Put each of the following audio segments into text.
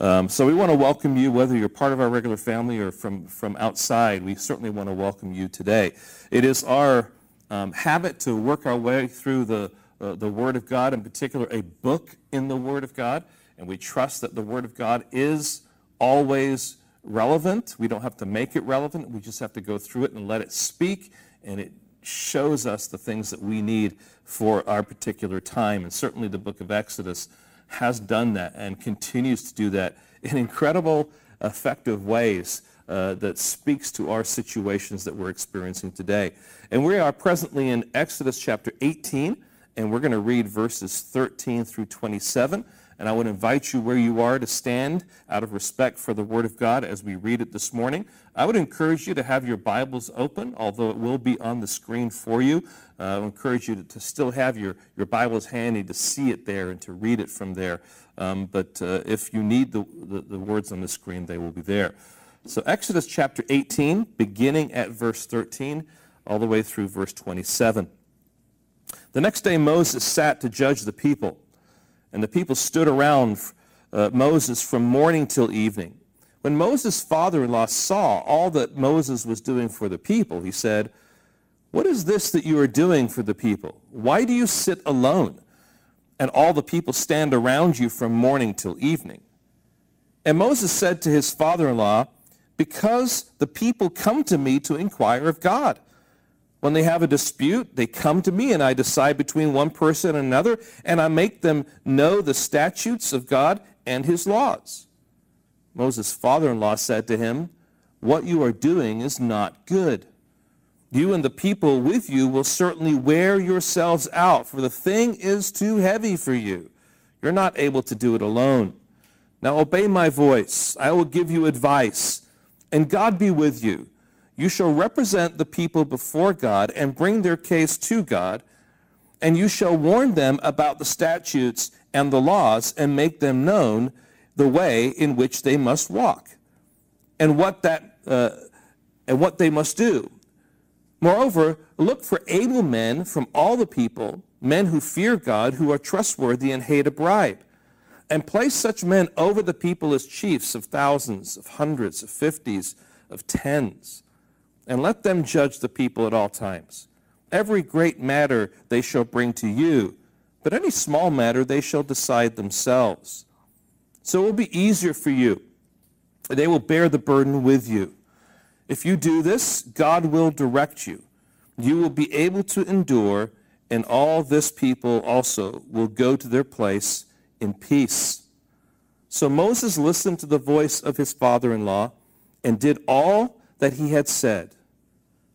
Um, so we want to welcome you, whether you're part of our regular family or from, from outside. We certainly want to welcome you today. It is our um, habit to work our way through the, uh, the Word of God, in particular, a book in the Word of God. And we trust that the Word of God is always relevant. We don't have to make it relevant. We just have to go through it and let it speak. And it shows us the things that we need for our particular time. And certainly the book of Exodus has done that and continues to do that in incredible, effective ways uh, that speaks to our situations that we're experiencing today. And we are presently in Exodus chapter 18, and we're going to read verses 13 through 27. And I would invite you where you are to stand out of respect for the Word of God as we read it this morning. I would encourage you to have your Bibles open, although it will be on the screen for you. Uh, I would encourage you to, to, still have your, your Bibles handy to see it there and to read it from there. Um, but uh, if you need the, the, the words on the screen, they will be there. So Exodus chapter 18, beginning at verse 13, all the way through verse 27. The next day Moses sat to judge the people. And the people stood around uh, Moses from morning till evening. When Moses' father-in-law saw all that Moses was doing for the people, he said, What is this that you are doing for the people? Why do you sit alone, and all the people stand around you from morning till evening? And Moses said to his father-in-law, Because the people come to me to inquire of God. When they have a dispute, they come to me and I decide between one person and another, and I make them know the statutes of God and his laws. Moses' father-in-law said to him, What you are doing is not good. You and the people with you will certainly wear yourselves out, for the thing is too heavy for you. You're not able to do it alone. Now obey my voice. I will give you advice, and God be with you. You shall represent the people before God and bring their case to God, and you shall warn them about the statutes and the laws and make them known the way in which they must walk and what that uh, and what they must do. Moreover, look for able men from all the people, men who fear God, who are trustworthy and hate a bribe. And place such men over the people as chiefs of thousands, of hundreds, of fifties, of tens and let them judge the people at all times. Every great matter they shall bring to you, but any small matter they shall decide themselves. So it will be easier for you. They will bear the burden with you. If you do this, God will direct you. You will be able to endure, and all this people also will go to their place in peace. So Moses listened to the voice of his father-in-law and did all that he had said.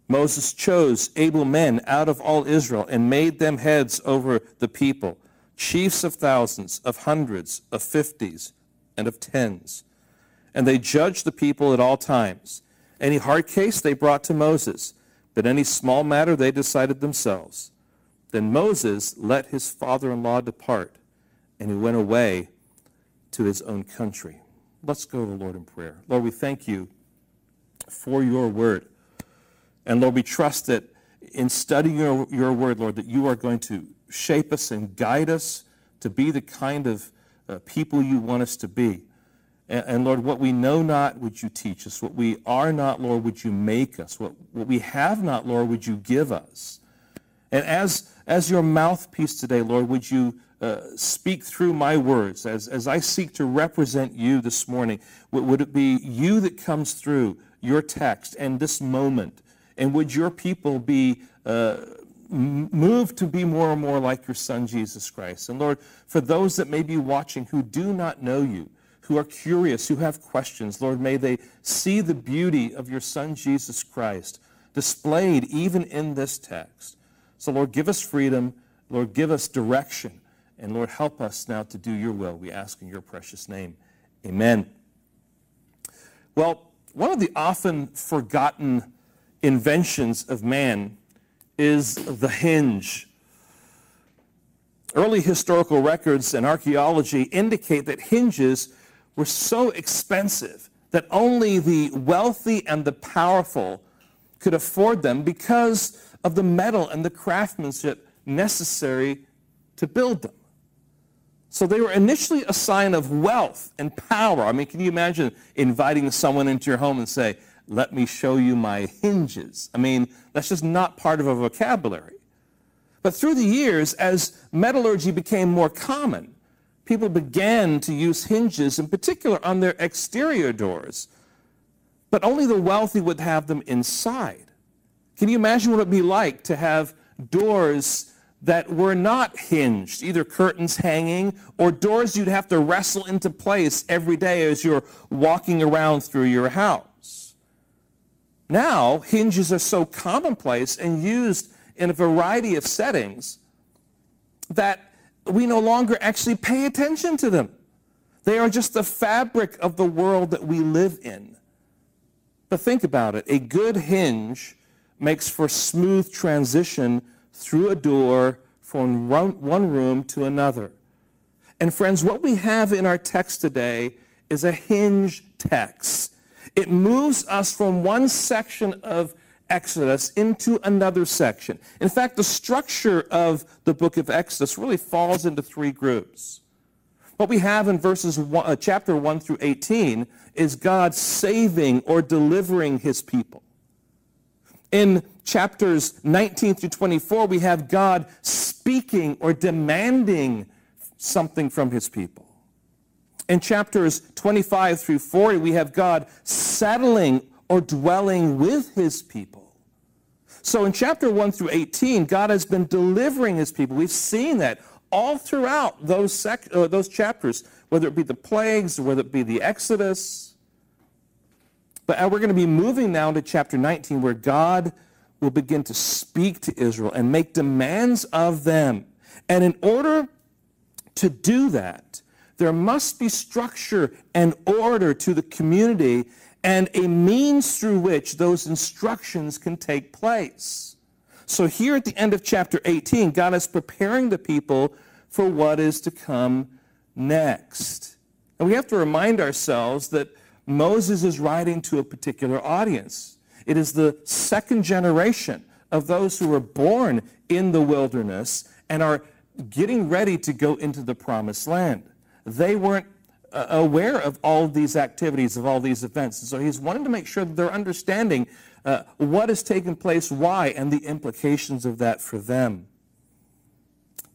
Moses chose able men out of all Israel and made them heads over the people, chiefs of thousands, of hundreds, of fifties, and of tens. And they judged the people at all times. Any hard case they brought to Moses, but any small matter they decided themselves. Then Moses let his father-in-law depart, and he went away to his own country. Let's go to the Lord in prayer. Lord, we thank you for your word. And Lord, we trust that in studying your, your word, Lord, that you are going to shape us and guide us to be the kind of uh, people you want us to be. And, and, Lord, what we know not, would you teach us? What we are not, Lord, would you make us? What, what we have not, Lord, would you give us? And as, as your mouthpiece today, Lord, would you uh, speak through my words as, as I seek to represent you this morning? Would, would it be you that comes through your text and this moment and would your people be uh, moved to be more and more like your son, Jesus Christ? And Lord, for those that may be watching who do not know you, who are curious, who have questions, Lord, may they see the beauty of your son, Jesus Christ, displayed even in this text. So, Lord, give us freedom. Lord, give us direction. And Lord, help us now to do your will. We ask in your precious name. Amen. Well, one of the often forgotten inventions of man is the hinge. Early historical records and archaeology indicate that hinges were so expensive that only the wealthy and the powerful could afford them because of the metal and the craftsmanship necessary to build them. So they were initially a sign of wealth and power. I mean, can you imagine inviting someone into your home and say, let me show you my hinges? I mean, that's just not part of a vocabulary. But through the years, as metallurgy became more common, people began to use hinges, in particular on their exterior doors. But only the wealthy would have them inside. Can you imagine what it would be like to have doors that were not hinged, either curtains hanging or doors you'd have to wrestle into place every day as you're walking around through your house? Now, hinges are so commonplace and used in a variety of settings that we no longer actually pay attention to them. They are just the fabric of the world that we live in. But think about it. A good hinge makes for smooth transition through a door from one room to another. And friends, what we have in our text today is a hinge text. It moves us from one section of Exodus into another section. In fact, the structure of the book of Exodus really falls into three groups. What we have in verses one, uh, chapter 1 through 18 is God saving or delivering his people. In chapters 19 through 24, we have God speaking or demanding something from his people. In chapters 25 through 40, we have God settling or dwelling with his people. So in chapter 1 through 18, God has been delivering his people. We've seen that all throughout those, sec- uh, those chapters, whether it be the plagues, or whether it be the Exodus. But we're going to be moving now to chapter 19, where God will begin to speak to Israel and make demands of them. And in order to do that, there must be structure and order to the community and a means through which those instructions can take place. So here at the end of chapter 18, God is preparing the people for what is to come next. And we have to remind ourselves that Moses is writing to a particular audience. It is the second generation of those who were born in the wilderness and are getting ready to go into the promised land. They weren't uh, aware of all these activities, of all these events. And so he's wanting to make sure that they're understanding uh, has taken place, why, and the implications of that for them.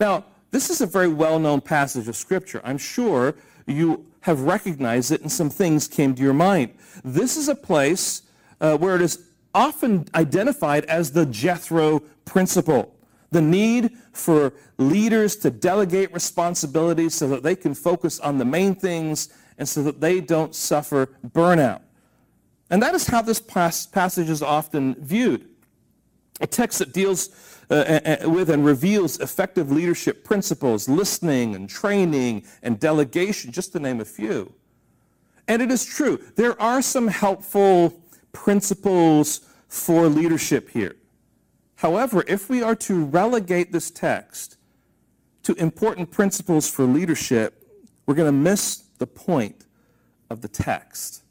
Now, this is a very well-known passage of Scripture. I'm sure you have recognized it and some things came to your mind. This is a place uh, where it is often identified as the Jethro principle the need for leaders to delegate responsibilities so that they can focus on the main things and so that they don't suffer burnout. And that is how this passage is often viewed. A text that deals uh, with and reveals effective leadership principles, listening and training and delegation, just to name a few. And it is true, there are some helpful principles for leadership here. However, if we are to relegate this text to important principles for leadership, we're going to miss the point of the text.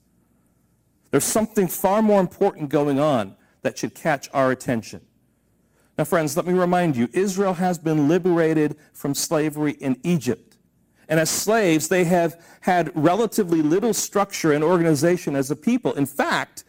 There's something far more important going on that should catch our attention. Now, friends, let me remind you Israel has been liberated from slavery in Egypt. And as slaves, they have had relatively little structure and organization as a people. In fact,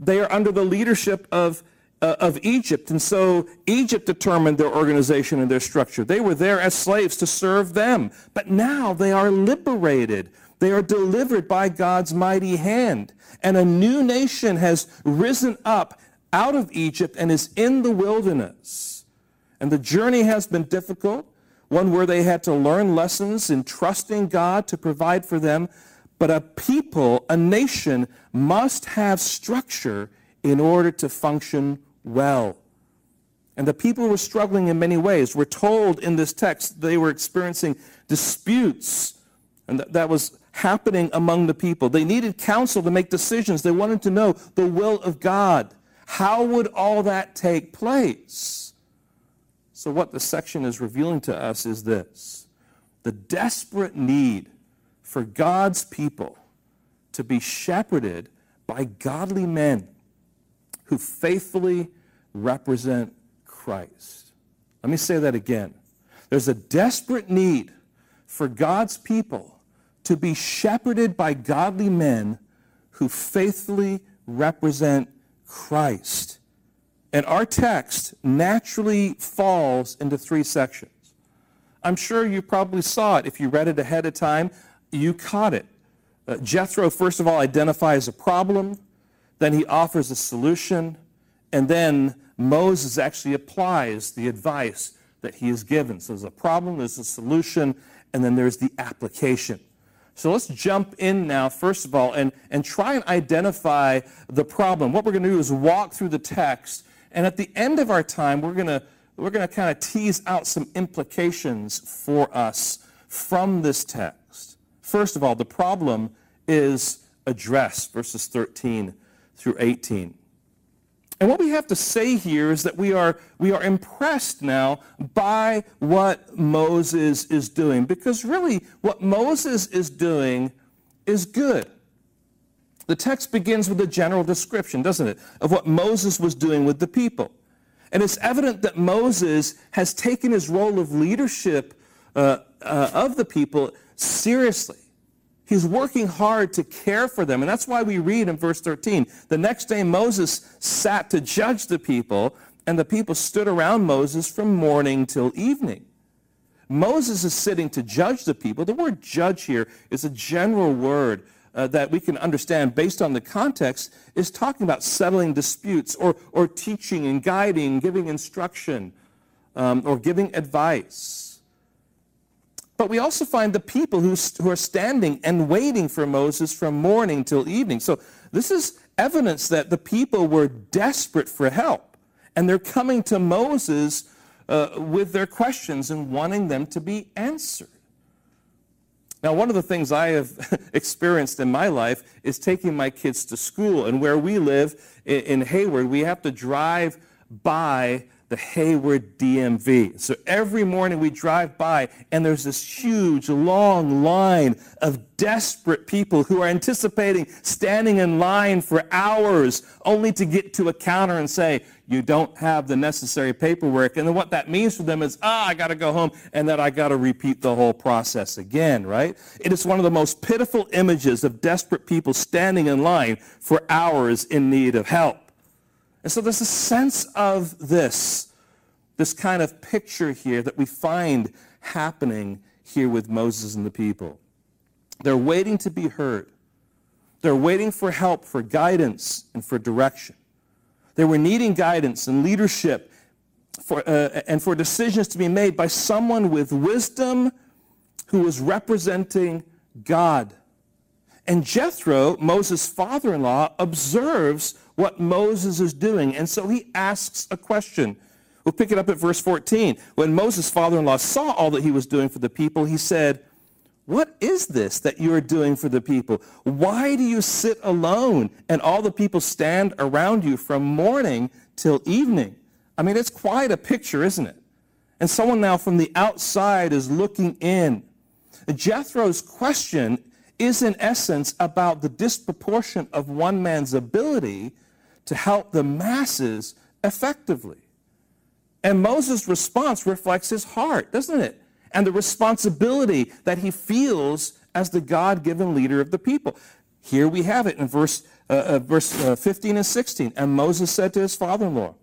they are under the leadership of uh, of Egypt. And so Egypt determined their organization and their structure. They were there as slaves to serve them. But now they are liberated. They are delivered by God's mighty hand. And a new nation has risen up out of Egypt and is in the wilderness. And the journey has been difficult, one where they had to learn lessons in trusting God to provide for them. But a people, a nation, must have structure in order to function well. And the people were struggling in many ways. We're told in this text they were experiencing disputes, and that, was happening among the people. They needed counsel to make decisions. They wanted to know the will of God. How would all that take place? So, what the section is revealing to us is this the desperate need for God's people to be shepherded by godly men who faithfully represent Christ. Let me say that again. There's a desperate need for God's people to be shepherded by godly men who faithfully represent Christ. And our text naturally falls into three sections. I'm sure you probably saw it. If you read it ahead of time, you caught it. Uh, Jethro, first of all, identifies a problem, then he offers a solution, and then Moses actually applies the advice that he is given. So there's a problem, there's a solution, and then there's the application. So let's jump in now, first of all, and, and try and identify the problem. What we're going to do is walk through the text, and at the end of our time, we're going to we're going to kind of tease out some implications for us from this text. First of all, the problem is addressed, verses 13 through 18. And what we have to say here is that we are, we are impressed now by what Moses is doing, because really what Moses is doing is good. The text begins with a general description, doesn't it, of what Moses was doing with the people. And it's evident that Moses has taken his role of leadership uh, uh, of the people seriously. He's working hard to care for them. And that's why we read in verse 13 the next day Moses sat to judge the people, and the people stood around Moses from morning till evening. Moses is sitting to judge the people. The word judge here is a general word uh, that we can understand based on the context is talking about settling disputes or, or teaching and guiding, giving instruction, um, or giving advice. But we also find the people who, who are standing and waiting for Moses from morning till evening. So this is evidence that the people were desperate for help. And they're coming to Moses uh, with their questions and wanting them to be answered. Now, one of the things I have experienced in my life is taking my kids to school. And where we live in Hayward, we have to drive by the Hayward DMV. So every morning we drive by and there's this huge, long line of desperate people who are anticipating standing in line for hours only to get to a counter and say, you don't have the necessary paperwork. And then what that means for them is, ah, I got to go home and then I got to repeat the whole process again, right? It is one of the most pitiful images of desperate people standing in line for hours in need of help. And so there's a sense of this, this kind of picture here that we find happening here with Moses and the people. They're waiting to be heard. They're waiting for help, for guidance, and for direction. They were needing guidance and leadership for, uh, and for decisions to be made by someone with wisdom who was representing God. And Jethro, Moses' father-in-law, observes what Moses is doing. And so he asks a question. We'll pick it up at verse 14. When Moses' father-in-law saw all that he was doing for the people, he said, what is this that you are doing for the people? Why do you sit alone and all the people stand around you from morning till evening? I mean, it's quite a picture, isn't it? And someone now from the outside is looking in. Jethro's question is in essence about the disproportion of one man's ability to help the masses effectively. And Moses' response reflects his heart, doesn't it? And the responsibility that he feels as the God-given leader of the people. Here we have it in verse, uh, uh, verse uh, 15 and 16. And Moses said to his father-in-law,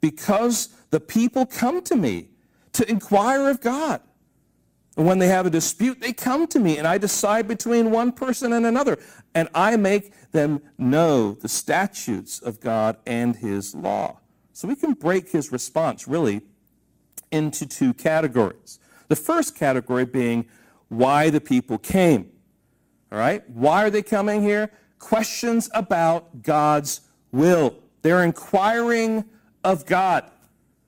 because the people come to me to inquire of God. And when they have a dispute, they come to me, and I decide between one person and another, and I make them know the statutes of God and his law. So we can break his response really into two categories. The first category being why the people came. All right? Why are they coming here? Questions about God's will. They're inquiring of God.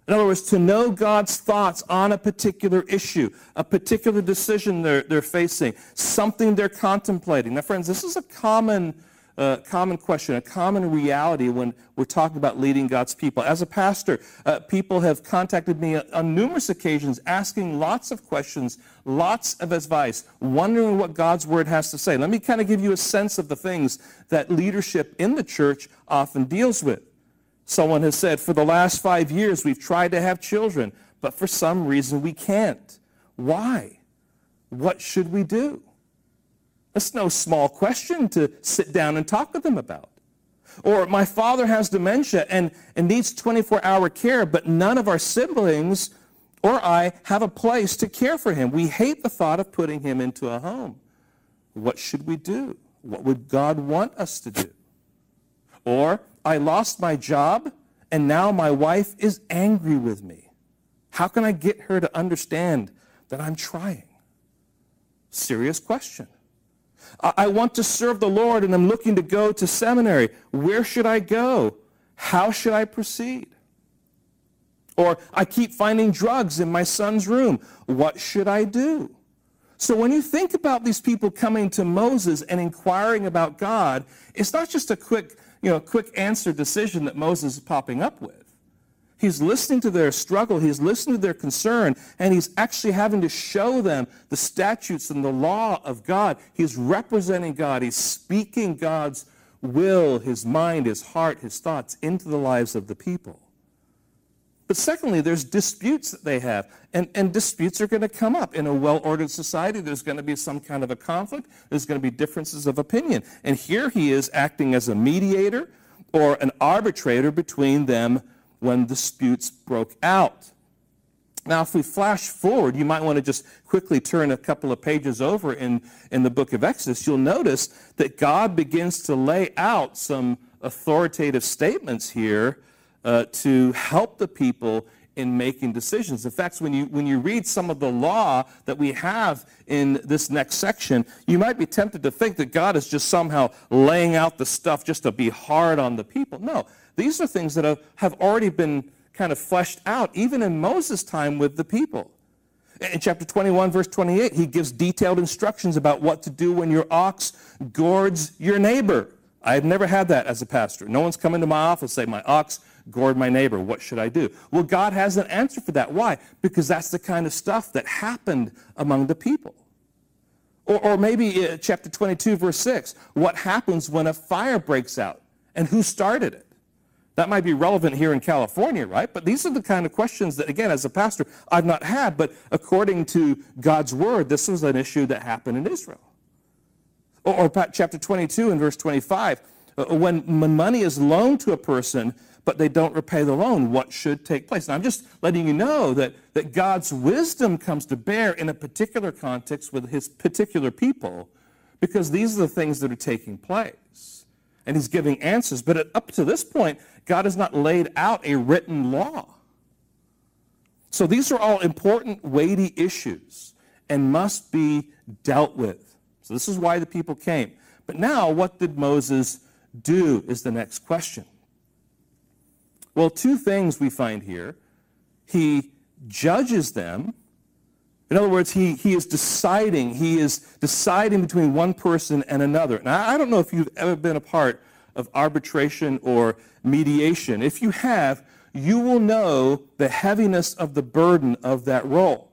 In other words, to know God's thoughts on a particular issue, a particular decision they're, they're facing, something they're contemplating. Now, friends, this is a common uh, common question, a common reality when we're talking about leading God's people. As a pastor, uh, people have contacted me on numerous occasions asking lots of questions, lots of advice, wondering what God's word has to say. Let me kind of give you a sense of the things that leadership in the church often deals with. Someone has said, for the last five years, we've tried to have children, but for some reason we can't. Why? what should we do? That's no small question to sit down and talk with them about. Or my father has dementia and, and needs 24 hour care, but none of our siblings or I have a place to care for him. We hate the thought of putting him into a home. What should we do? What would God want us to do? Or I lost my job and now my wife is angry with me. How can I get her to understand that I'm trying? Serious question. I want to serve the Lord and I'm looking to go to seminary. Where should I go? How should I proceed? Or I keep finding drugs in my son's room. What should I do? So when you think about these people coming to Moses and inquiring about God, it's not just a quick, you know, quick answer decision that Moses is popping up with. He's listening to their struggle. He's listening to their concern. And he's actually having to show them the statutes and the law of God. He's representing God. He's speaking God's will, his mind, his heart, his thoughts into the lives of the people. But secondly, there's disputes that they have. And, and disputes are going to come up. In a well-ordered society, there's going to be some kind of a conflict. There's going to be differences of opinion. And here he is acting as a mediator or an arbitrator between them when disputes broke out. Now, if we flash forward, you might want to just quickly turn a couple of pages over in, in the book of Exodus. You'll notice that God begins to lay out some authoritative statements here uh, to help the people in making decisions. In fact, when you, when you read some of the law that we have in this next section, you might be tempted to think that God is just somehow laying out the stuff just to be hard on the people. No, these are things that have, already been kind of fleshed out, even in Moses' time with the people. In chapter 21, verse 28, he gives detailed instructions about what to do when your ox gourds your neighbor. I've never had that as a pastor. No one's come into my office say, my ox gored my neighbor. What should I do? Well, God has an answer for that. Why? Because that's the kind of stuff that happened among the people. Or, or maybe uh, chapter 22, verse 6, what happens when a fire breaks out? And who started it? That might be relevant here in California, right? But these are the kind of questions that, again, as a pastor, I've not had, but according to God's word, this was an issue that happened in Israel. Or, or chapter 22 and verse 25, uh, when, when money is loaned to a person, but they don't repay the loan, what should take place? And I'm just letting you know that, that God's wisdom comes to bear in a particular context with his particular people, because these are the things that are taking place. And he's giving answers. But up to this point, God has not laid out a written law. So these are all important, weighty issues and must be dealt with. So this is why the people came. But now, what did Moses do is the next question. Well, two things we find here. He judges them. In other words, he, he is deciding. He is deciding between one person and another. Now, I don't know if you've ever been a part of arbitration or mediation. If you have, you will know the heaviness of the burden of that role.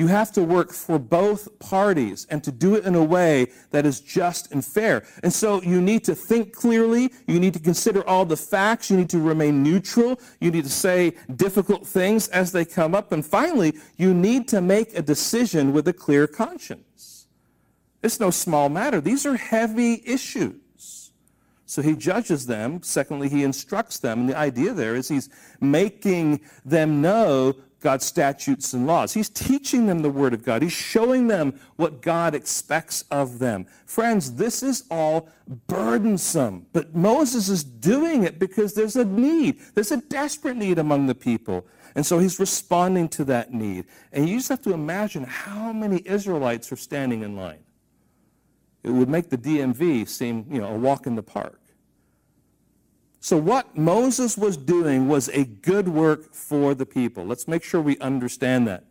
You have to work for both parties and to do it in a way that is just and fair. And so you need to think clearly. You need to consider all the facts. You need to remain neutral. You need to say difficult things as they come up. And finally, you need to make a decision with a clear conscience. It's no small matter. These are heavy issues. So he judges them. Secondly, he instructs them. And the idea there is he's making them know God's statutes and laws. He's teaching them the Word of God. He's showing them what God expects of them. Friends, this is all burdensome. But Moses is doing it because there's a need. There's a desperate need among the people. And so he's responding to that need. And you just have to imagine how many Israelites are standing in line. It would make the DMV seem, you know, a walk in the park. So what Moses was doing was a good work for the people. Let's make sure we understand that.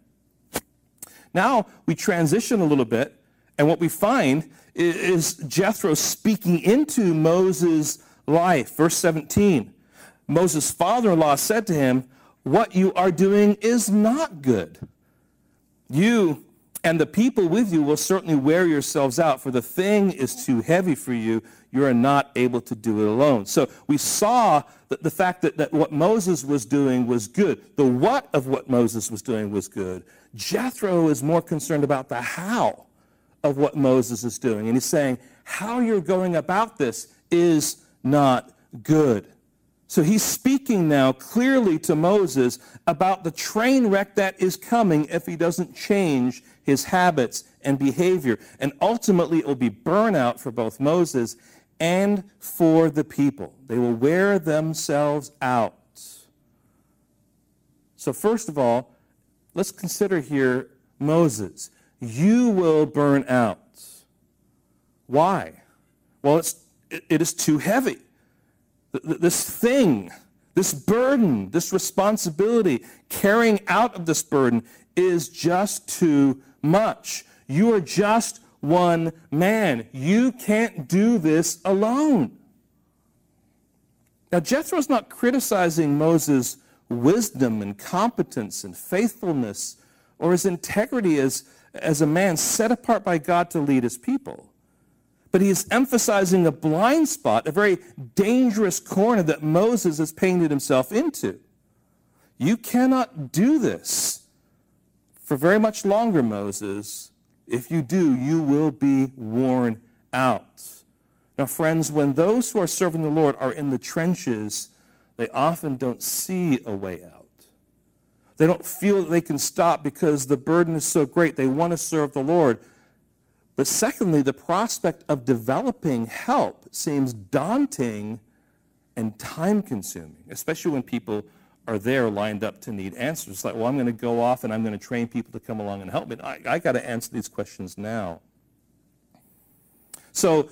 Now we transition a little bit, and what we find is Jethro speaking into Moses' life. Verse 17. Moses' father-in-law said to him, what you are doing is not good. You And the people with you will certainly wear yourselves out, for the thing is too heavy for you. You are not able to do it alone. So we saw that the fact that, that what Moses was doing was good. The what of what Moses was doing was good. Jethro is more concerned about the how of what Moses is doing. And he's saying, how you're going about this is not good. So he's speaking now clearly to Moses about the train wreck that is coming if he doesn't change his habits and behavior. And ultimately, it will be burnout for both Moses and for the people. They will wear themselves out. So, first of all, let's consider here Moses. You will burn out. Why? Well, it's, it is too heavy this thing, this burden, this responsibility, carrying out of this burden is just too much. You are just one man. You can't do this alone. Now, Jethro's not criticizing Moses' wisdom and competence and faithfulness or his integrity as, as a man set apart by God to lead his people. But he is emphasizing a blind spot, a very dangerous corner that Moses has painted himself into. You cannot do this for very much longer, Moses. If you do, you will be worn out. Now, friends, when those who are serving the Lord are in the trenches, they often don't see a way out. They don't feel that they can stop because the burden is so great. They want to serve the Lord. But secondly, the prospect of developing help seems daunting and time consuming, especially when people are there lined up to need answers. It's like, well, I'm going to go off and I'm going to train people to come along and help me. I, I got to answer these questions now. So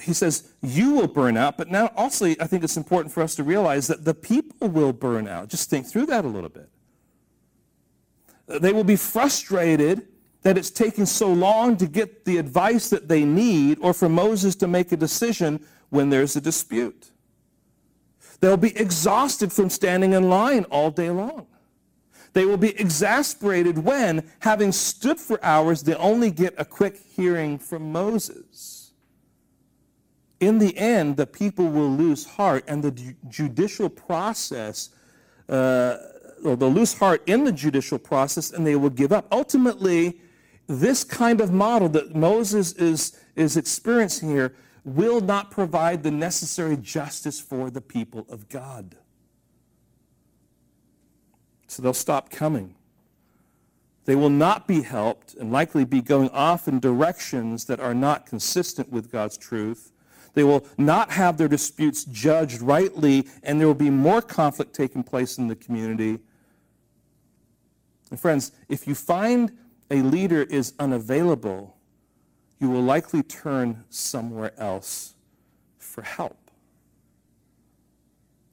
he says, you will burn out, but now also I think it's important for us to realize that the people will burn out. Just think through that a little bit. They will be frustrated that it's taking so long to get the advice that they need or for Moses to make a decision when there's a dispute. They'll be exhausted from standing in line all day long. They will be exasperated when, having stood for hours, they only get a quick hearing from Moses. In the end, the people will lose heart, and the judicial process, uh, they'll lose heart in the judicial process, and they will give up. Ultimately, this kind of model that Moses is, is experiencing here will not provide the necessary justice for the people of God. So they'll stop coming. They will not be helped and likely be going off in directions that are not consistent with God's truth. They will not have their disputes judged rightly, and there will be more conflict taking place in the community. And friends, if you find a leader is unavailable, you will likely turn somewhere else for help.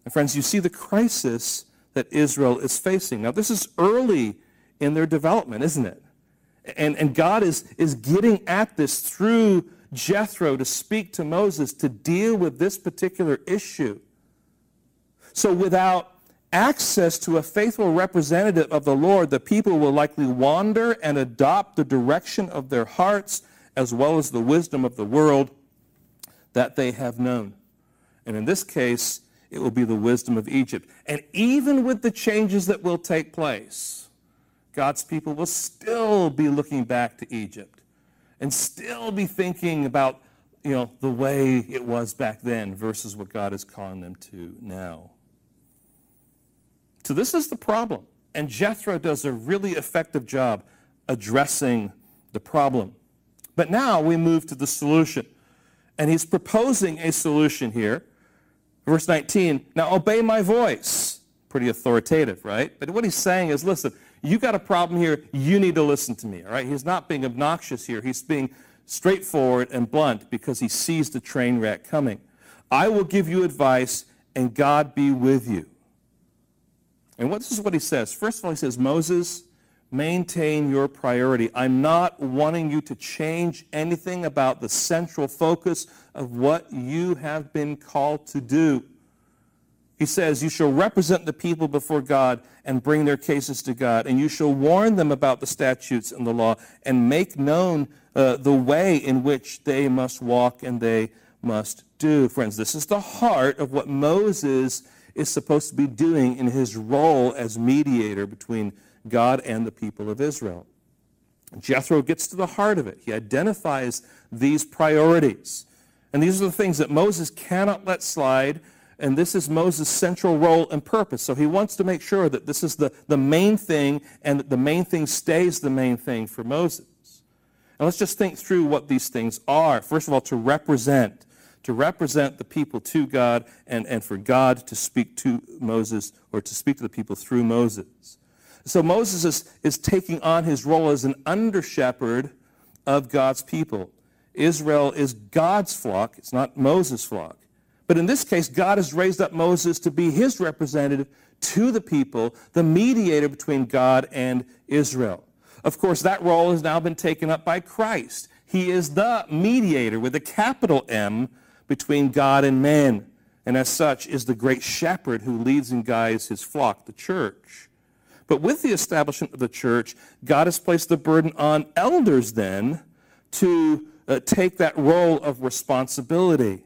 And friends, you see the crisis that Israel is facing. Now, this is early in their development, isn't it? And, and God is, is getting at this through Jethro to speak to Moses to deal with this particular issue. So, without access to a faithful representative of the Lord, the people will likely wander and adopt the direction of their hearts as well as the wisdom of the world that they have known. And in this case, it will be the wisdom of Egypt. And even with the changes that will take place, God's people will still be looking back to Egypt and still be thinking about you know, the way it was back then versus what God is calling them to now. So this is the problem. And Jethro does a really effective job addressing the problem. But now we move to the solution. And he's proposing a solution here. Verse 19, now obey my voice. Pretty authoritative, right? But what he's saying is, listen, you got a problem here, you need to listen to me, all right? He's not being obnoxious here. He's being straightforward and blunt because he sees the train wreck coming. I will give you advice, and God be with you. And what, this is what he says. First of all, he says, Moses, maintain your priority. I'm not wanting you to change anything about the central focus of what you have been called to do. He says, You shall represent the people before God and bring their cases to God, and you shall warn them about the statutes and the law, and make known uh, the way in which they must walk and they must do. Friends, this is the heart of what Moses is supposed to be doing in his role as mediator between God and the people of Israel. Jethro gets to the heart of it. He identifies these priorities. And these are the things that Moses cannot let slide and this is Moses' central role and purpose. So he wants to make sure that this is the, the main thing and that the main thing stays the main thing for Moses. And let's just think through what these things are. First of all, to represent, to represent the people to God and, and for God to speak to Moses or to speak to the people through Moses. So Moses is, is taking on his role as an under shepherd of God's people. Israel is God's flock, it's not Moses' flock. But in this case, God has raised up Moses to be his representative to the people, the mediator between God and Israel. Of course, that role has now been taken up by Christ. He is the mediator with a capital M between God and man, and as such is the great shepherd who leads and guides his flock, the church. But with the establishment of the church, God has placed the burden on elders then to uh, take that role of responsibility.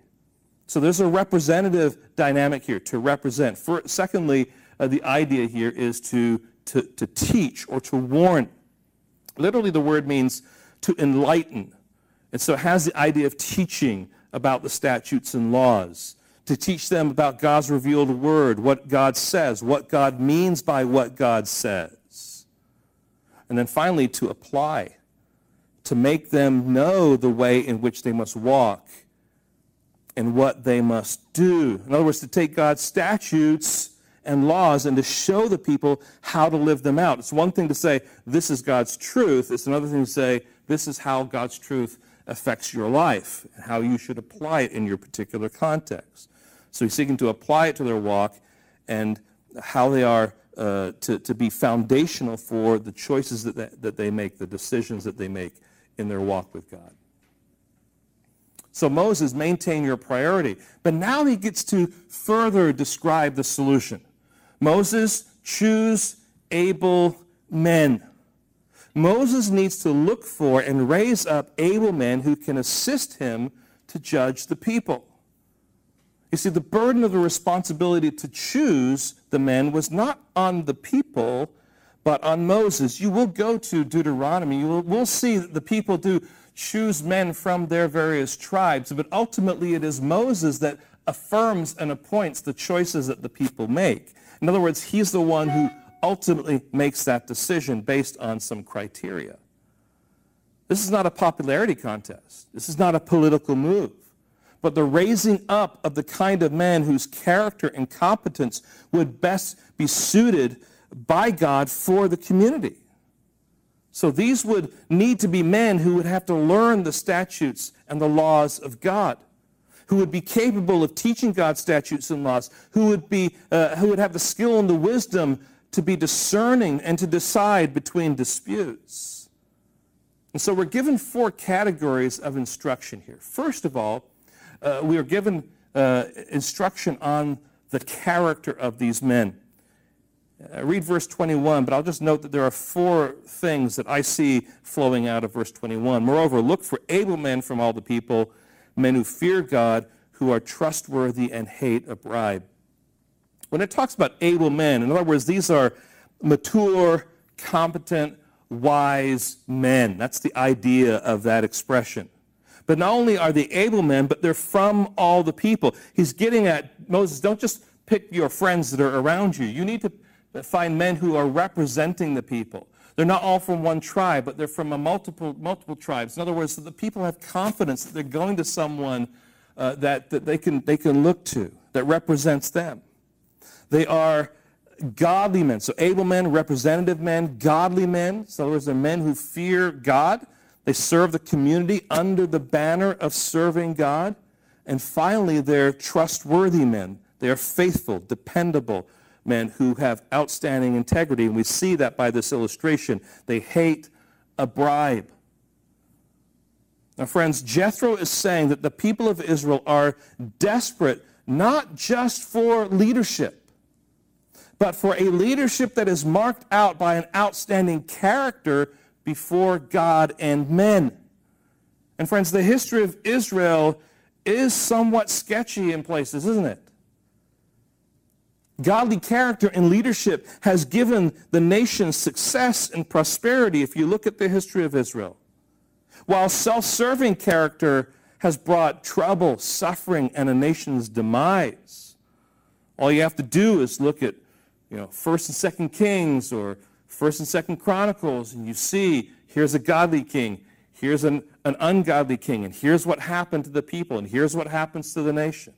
So there's a representative dynamic here to represent. For, secondly, uh, the idea here is to, to, to teach or to warn. Literally, the word means to enlighten. And so it has the idea of teaching about the statutes and laws, to teach them about God's revealed word, what God says, what God means by what God says. And then finally, to apply, to make them know the way in which they must walk and what they must do. In other words, to take God's statutes and laws and to show the people how to live them out. It's one thing to say, this is God's truth. It's another thing to say, this is how God's truth affects your life, and how you should apply it in your particular context. So he's seeking to apply it to their walk and how they are uh, to, to be foundational for the choices that they, that they make, the decisions that they make in their walk with God. So Moses, maintain your priority. But now he gets to further describe the solution. Moses, choose able men. Moses needs to look for and raise up able men who can assist him to judge the people. You see, the burden of the responsibility to choose the men was not on the people, but on Moses. You will go to Deuteronomy. You will we'll see that the people do choose men from their various tribes, but ultimately it is Moses that affirms and appoints the choices that the people make. In other words, he's the one who ultimately makes that decision based on some criteria. This is not a popularity contest. This is not a political move. But the raising up of the kind of men whose character and competence would best be suited by God for the community. So these would need to be men who would have to learn the statutes and the laws of God, who would be capable of teaching God's statutes and laws, who would, be, uh, who would have the skill and the wisdom to be discerning and to decide between disputes. And so we're given four categories of instruction here. First of all, uh, we are given uh, instruction on the character of these men. Uh, read verse 21, but I'll just note that there are four things that I see flowing out of verse 21. Moreover, look for able men from all the people, men who fear God, who are trustworthy and hate a bribe. When it talks about able men, in other words, these are mature, competent, wise men. That's the idea of that expression. But not only are they able men, but they're from all the people. He's getting at Moses, don't just pick your friends that are around you. You need to find men who are representing the people. They're not all from one tribe, but they're from a multiple, multiple tribes. In other words, so the people have confidence that they're going to someone uh, that, that they, can, they can look to, that represents them. They are godly men. So able men, representative men, godly men. So in other words, they're men who fear God. They serve the community under the banner of serving God. And finally, they're trustworthy men. They are faithful, dependable, men who have outstanding integrity. And we see that by this illustration. They hate a bribe. Now, friends, Jethro is saying that the people of Israel are desperate not just for leadership, but for a leadership that is marked out by an outstanding character before God and men. And friends, the history of Israel is somewhat sketchy in places, isn't it? Godly character and leadership has given the nation success and prosperity if you look at the history of Israel. While self-serving character has brought trouble, suffering, and a nation's demise. All you have to do is look at, you know, First and Second Kings or First and Second Chronicles, and you see here's a godly king, here's an, an ungodly king, and here's what happened to the people, and here's what happens to the nation.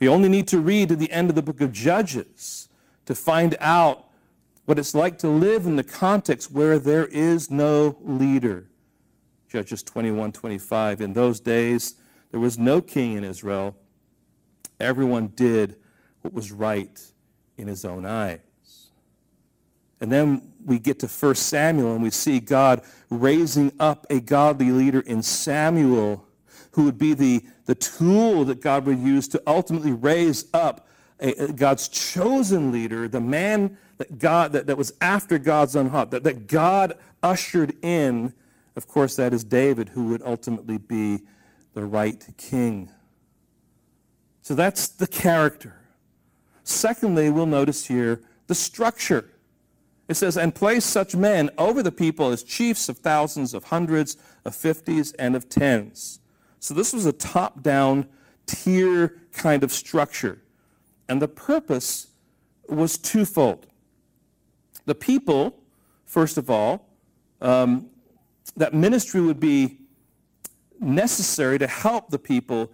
We only need to read to the end of the book of Judges to find out what it's like to live in the context where there is no leader. Judges 21, 25. In those days, there was no king in Israel. Everyone did what was right in his own eyes. And then we get to 1 Samuel and we see God raising up a godly leader in Samuel who would be the, the tool that God would use to ultimately raise up a, God's chosen leader, the man that God that, that was after God's own heart, that, that God ushered in, of course, that is David, who would ultimately be the right king. So that's the character. Secondly, we'll notice here the structure. It says, and place such men over the people as chiefs of thousands, of hundreds, of fifties, and of tens. So this was a top-down tier kind of structure. And the purpose was twofold. The people, first of all, um, that ministry would be necessary to help the people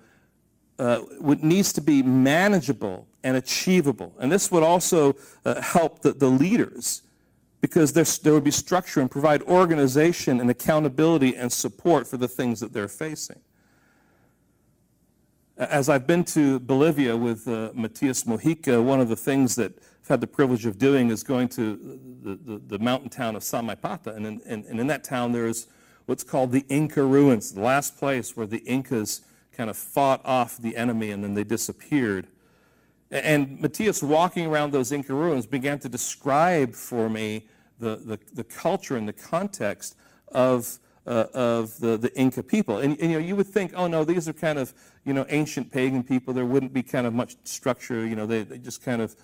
uh, would, needs to be manageable and achievable. And this would also uh, help the, the leaders because there, would be structure and provide organization and accountability and support for the things that they're facing. As I've been to Bolivia with uh, Matias Mojica, one of the things that I've had the privilege of doing is going to the, the, the mountain town of Samaipata. And in, and, and in that town, there is what's called the Inca ruins, the last place where the Incas kind of fought off the enemy and then they disappeared. And Matias, walking around those Inca ruins, began to describe for me the, the, the culture and the context of, uh, of the, the Inca people. And, and, you know, you would think, oh no, these are kind of, you know, ancient pagan people. There wouldn't be kind of much structure. You know, they, they just kind of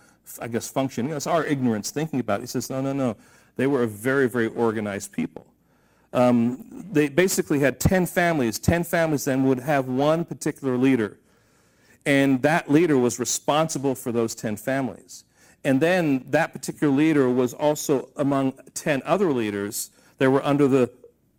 I guess, function. You know, it's our ignorance thinking about it. He says, no, no, no. They were a very, very organized people. Um, they basically had 10 families. 10 families then would have one particular leader. And that leader was responsible for those 10 families. And then that particular leader was also among 10 other leaders that were under the,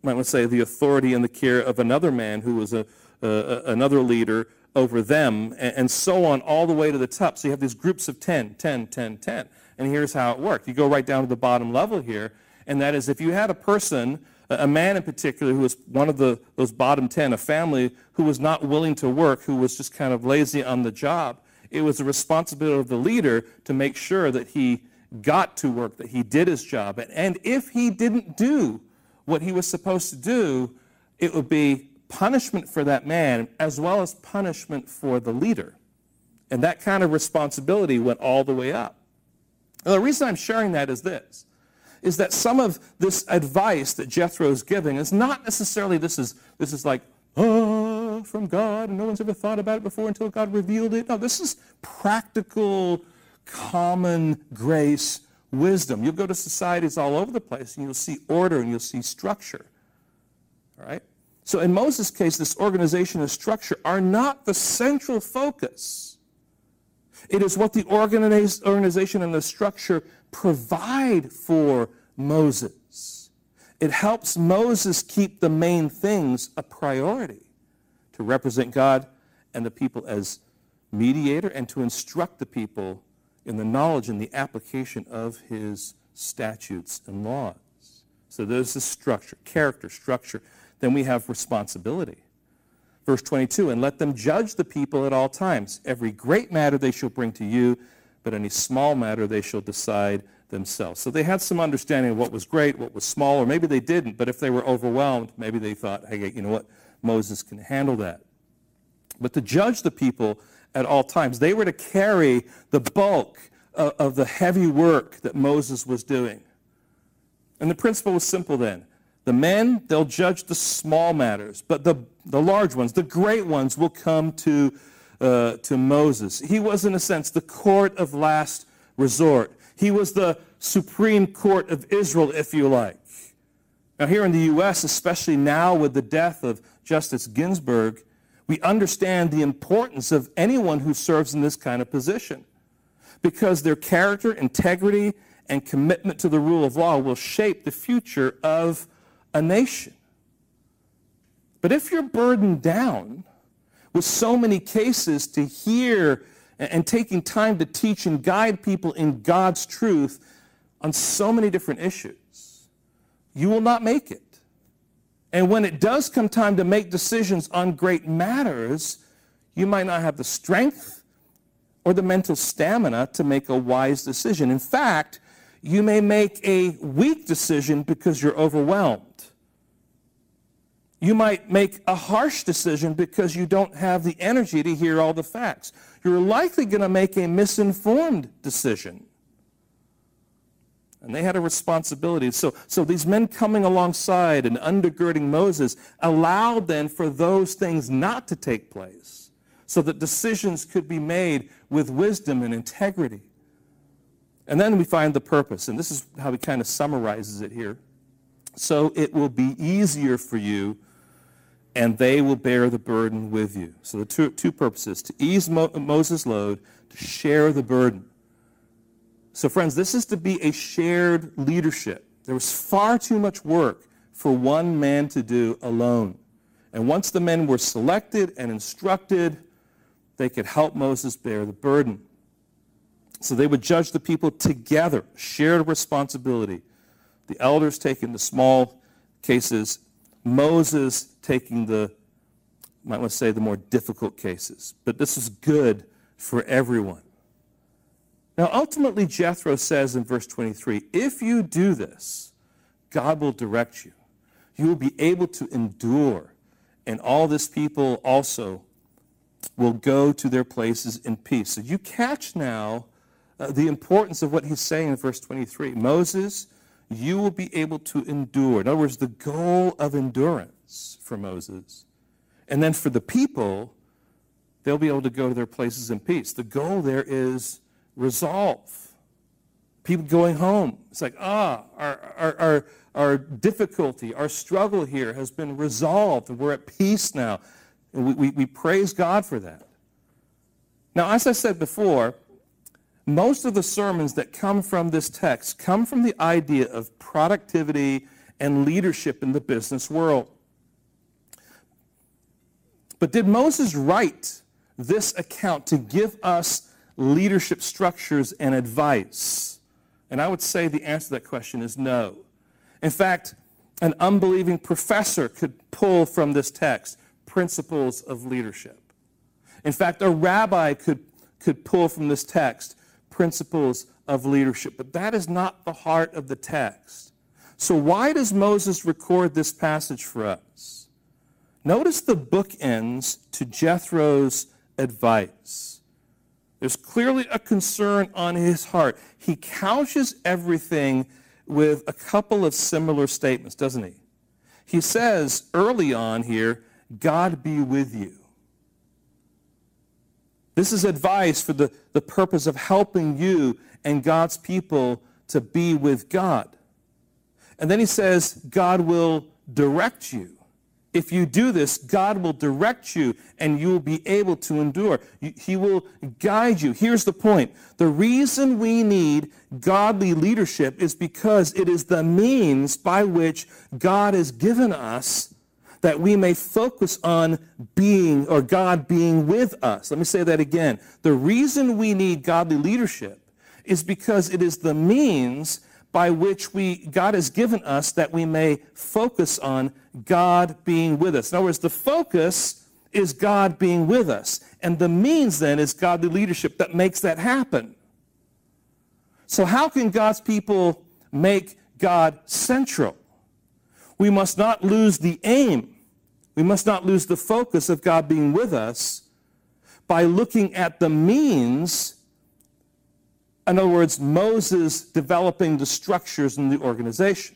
might say, the authority and the care of another man who was a, uh, another leader over them, and, and, so on all the way to the top. So you have these groups of 10, 10, 10, 10. And here's how it worked. You go right down to the bottom level here, and that is if you had a person, a man in particular, who was one of the, those bottom 10, a family who was not willing to work, who was just kind of lazy on the job, it was the responsibility of the leader to make sure that he got to work, that he did his job. And if he didn't do what he was supposed to do, it would be punishment for that man as well as punishment for the leader. And that kind of responsibility went all the way up. And the reason I'm sharing that is this, is that some of this advice that Jethro is giving is not necessarily this is, this is like, oh, from God, and no one's ever thought about it before until God revealed it. No, this is practical, common grace wisdom. You'll go to societies all over the place and you'll see order and you'll see structure. All right? So in Moses' case, this organization and structure are not the central focus. It is what the organization and the structure provide for Moses. It helps Moses keep the main things a priority to represent God and the people as mediator and to instruct the people in the knowledge and the application of his statutes and laws. So there's the structure, character, structure then we have responsibility. Verse 22, and let them judge the people at all times. Every great matter they shall bring to you, but any small matter they shall decide themselves. So they had some understanding of what was great, what was small, or maybe they didn't, but if they were overwhelmed, maybe they thought, hey, you know what, Moses can handle that. but to judge the people at all times. They were to carry the bulk of, of the heavy work that Moses was doing. And the principle was simple then. The men, they'll judge the small matters, but the, the large ones, the great ones, will come to, uh, to Moses. He was, in a sense, the court of last resort. He was the Supreme Court of Israel, if you like. Now, here in the U.S., especially now with the death of Justice Ginsburg, we understand the importance of anyone who serves in this kind of position because their character, integrity, and commitment to the rule of law will shape the future of a nation. But if you're burdened down with so many cases to hear and taking time to teach and guide people in God's truth on so many different issues, you will not make it. And when it does come time to make decisions on great matters, you might not have the strength or the mental stamina to make a wise decision. In fact, you may make a weak decision because you're overwhelmed. You might make a harsh decision because you don't have the energy to hear all the facts. You're likely going to make a misinformed decision. And they had a responsibility. So, so these men coming alongside and undergirding Moses allowed then for those things not to take place so that decisions could be made with wisdom and integrity. And then we find the purpose, and this is how he kind of summarizes it here. So it will be easier for you, and they will bear the burden with you. So the two, two purposes to ease Mo- Moses' load, to share the burden. So, friends, this is to be a shared leadership. There was far too much work for one man to do alone. And once the men were selected and instructed, they could help Moses bear the burden. So they would judge the people together, shared responsibility. The elders taking the small cases, Moses taking the, might want to say, the more difficult cases. But this is good for everyone. Now, ultimately, Jethro says in verse 23 if you do this, God will direct you. You will be able to endure, and all this people also will go to their places in peace. So you catch now uh, the importance of what he's saying in verse 23. Moses, you will be able to endure. In other words, the goal of endurance for Moses. And then for the people, they'll be able to go to their places in peace. The goal there is resolve. People going home. It's like, ah, our, our, our, our difficulty, our struggle here has been resolved, and we're at peace now. And we, we, we praise God for that. Now, as I said before, most of the sermons that come from this text come from the idea of productivity and leadership in the business world. But did Moses write this account to give us leadership structures and advice? And I would say the answer to that question is no. In fact, an unbelieving professor could pull from this text principles of leadership. In fact, a rabbi could, could pull from this text principles of leadership. But that is not the heart of the text. So, why does Moses record this passage for us? Notice the bookends to Jethro's advice. There's clearly a concern on his heart. He couches everything with a couple of similar statements, doesn't he? He says early on here, God be with you. This is advice for the, the purpose of helping you and God's people to be with God. And then he says, God will direct you. If you do this, God will direct you and you will be able to endure. He will guide you. Here's the point. The reason we need godly leadership is because it is the means by which God has given us that we may focus on being or God being with us. Let me say that again. The reason we need godly leadership is because it is the means by which we God has given us that we may focus on God being with us. In other words, the focus is God being with us. And the means then is godly leadership that makes that happen. So how can God's people make God central? We must not lose the aim. We must not lose the focus of God being with us by looking at the means. In other words, Moses developing the structures and the organization.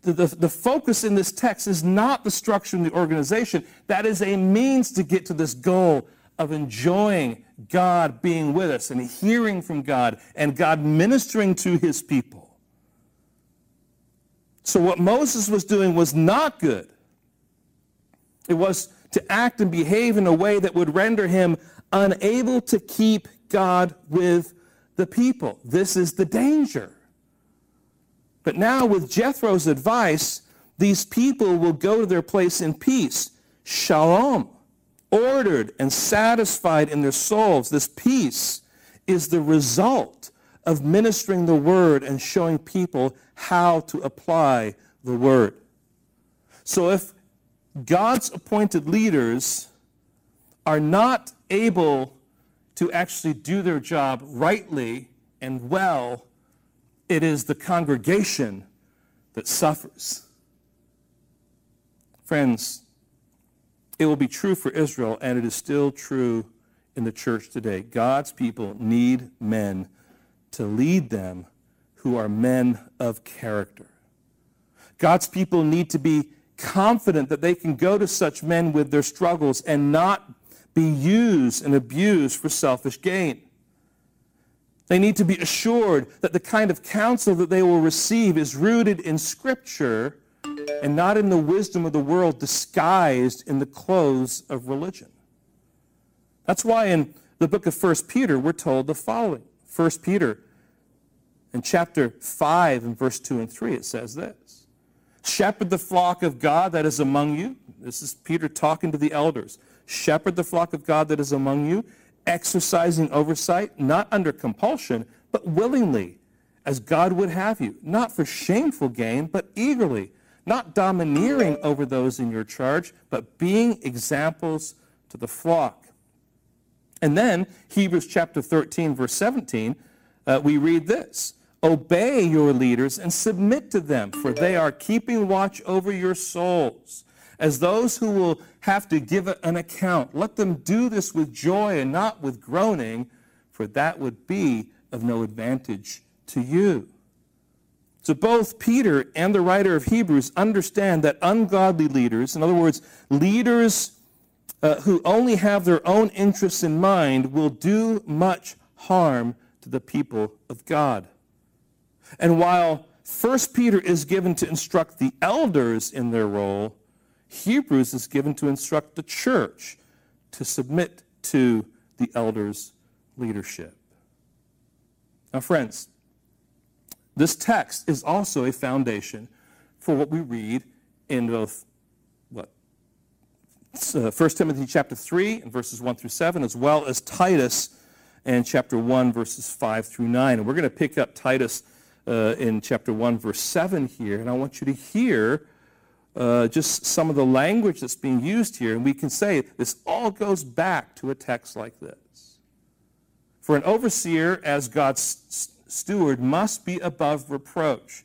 The, the, the, focus in this text is not the structure and the organization. That is a means to get to this goal of enjoying God being with us and hearing from God and God ministering to his people. So, what Moses was doing was not good. It was to act and behave in a way that would render him unable to keep God with the people. This is the danger. But now, with Jethro's advice, these people will go to their place in peace. Shalom, ordered and satisfied in their souls. This peace is the result of ministering the word and showing people how to apply the word. So if God's appointed leaders are not able to actually do their job rightly and well, it is the congregation that suffers. Friends, it will be true for Israel, and it is still true in the church today. God's people need men to lead them who are men of character. God's people need to be confident that they can go to such men with their struggles and not be used and abused for selfish gain. They need to be assured that the kind of counsel that they will receive is rooted in Scripture and not in the wisdom of the world disguised in the clothes of religion. That's why in the book of 1 Peter, we're told the following. 1 Peter, in chapter 5 and verse 2 and 3, it says this. Shepherd the flock of God that is among you. This is Peter talking to the elders. Shepherd the flock of God that is among you, exercising oversight, not under compulsion, but willingly, as God would have you, not for shameful gain, but eagerly, not domineering over those in your charge, but being examples to the flock. And then, Hebrews chapter 13, verse 17, uh, we read this. Obey your leaders and submit to them, for they are keeping watch over your souls. As those who will have to give an account, let them do this with joy and not with groaning, for that would be of no advantage to you. So both Peter and the writer of Hebrews understand that ungodly leaders, in other words, leaders uh, who only have their own interests in mind, will do much harm to the people of God. And while 1 Peter is given to instruct the elders in their role, Hebrews is given to instruct the church to submit to the elders' leadership. Now, friends, this text is also a foundation for what we read in both uh, 1 Timothy chapter 3 and verses 1 through 7, as well as Titus and chapter 1, verses 5 through 9. And we're going to pick up Titus uh, in chapter 1, verse 7 here, and I want you to hear uh, just some of the language that's being used here, and we can say this all goes back to a text like this. For an overseer, as God's steward, must be above reproach.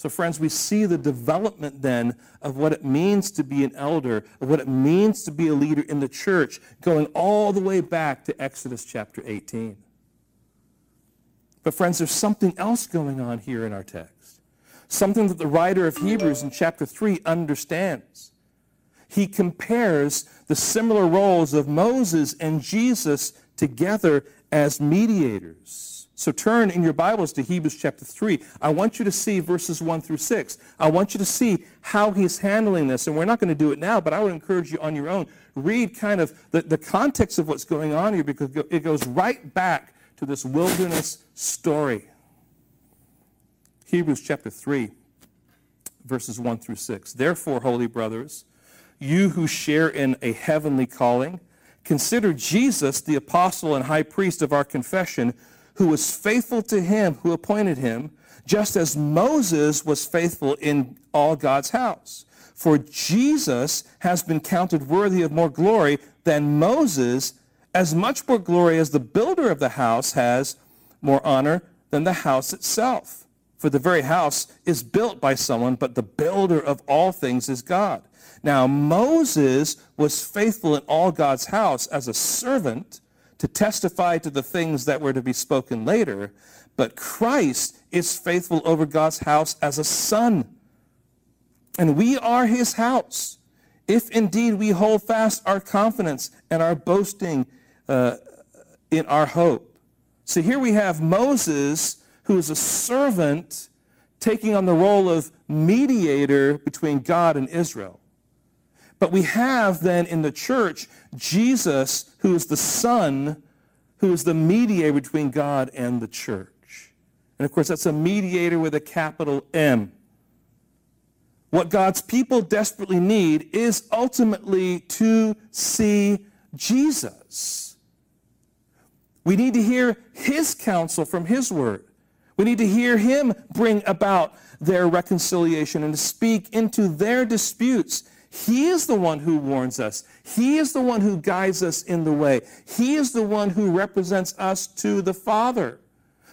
So, friends, we see the development then of what it means to be an elder, of what it means to be a leader in the church, going all the way back to Exodus chapter 18. But, friends, there's something else going on here in our text, something that the writer of Hebrews in chapter 3 understands he compares the similar roles of Moses and Jesus together as mediators. So turn in your Bibles to Hebrews chapter 3. I want you to see verses 1 through 6. I want you to see how he's handling this. And we're not going to do it now, but I would encourage you on your own. Read kind of the, the context of what's going on here because it goes right back to this wilderness story. Hebrews chapter 3, verses 1 through 6. Therefore, holy brothers, you who share in a heavenly calling, consider Jesus the apostle and high priest of our confession, who was faithful to him who appointed him, just as Moses was faithful in all God's house. For Jesus has been counted worthy of more glory than Moses, as much more glory as the builder of the house has more honor than the house itself. For the very house is built by someone, but the builder of all things is God. Now, Moses was faithful in all God's house as a servant to testify to the things that were to be spoken later, but Christ is faithful over God's house as a son and we are his house, if indeed we hold fast our confidence and our boasting uh, in our hope. So here we have Moses, who is a servant, taking on the role of mediator between God and Israel. But we have then in the church Jesus, who is the Son, who is the mediator between God and the church. And of course, that's a mediator with a capital M. What God's people desperately need is ultimately to see Jesus. We need to hear his counsel from his word. We need to hear him bring about their reconciliation and to speak into their disputes. He is the one who warns us. He is the one who guides us in the way. He is the one who represents us to the Father.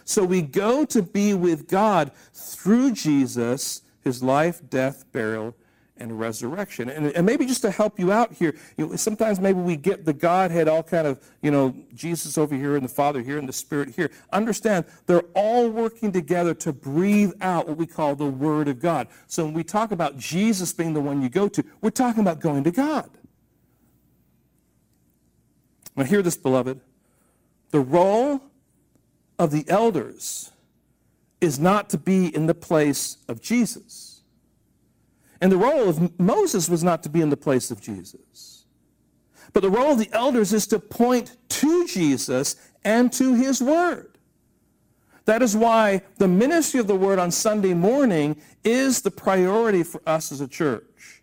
So we go to be with God through Jesus his life, death, burial, and resurrection. And, and, maybe just to help you out here, you know, sometimes maybe we get the Godhead all kind of, you know, Jesus over here and the Father here and the Spirit here. Understand, they're all working together to breathe out what we call the Word of God. So when we talk about Jesus being the one you go to, we're talking about going to God. Now hear this, beloved. The role of the elders is not to be in the place of Jesus. And the role of Moses was not to be in the place of Jesus. But the role of the elders is to point to Jesus and to his word. That is why the ministry of the word on Sunday morning is the priority for us as a church.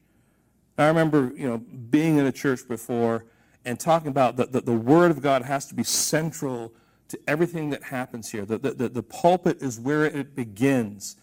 I remember, you know, being in a church before and talking about that the, the word of God has to be central to everything that happens here. The, the, the, pulpit is where it begins.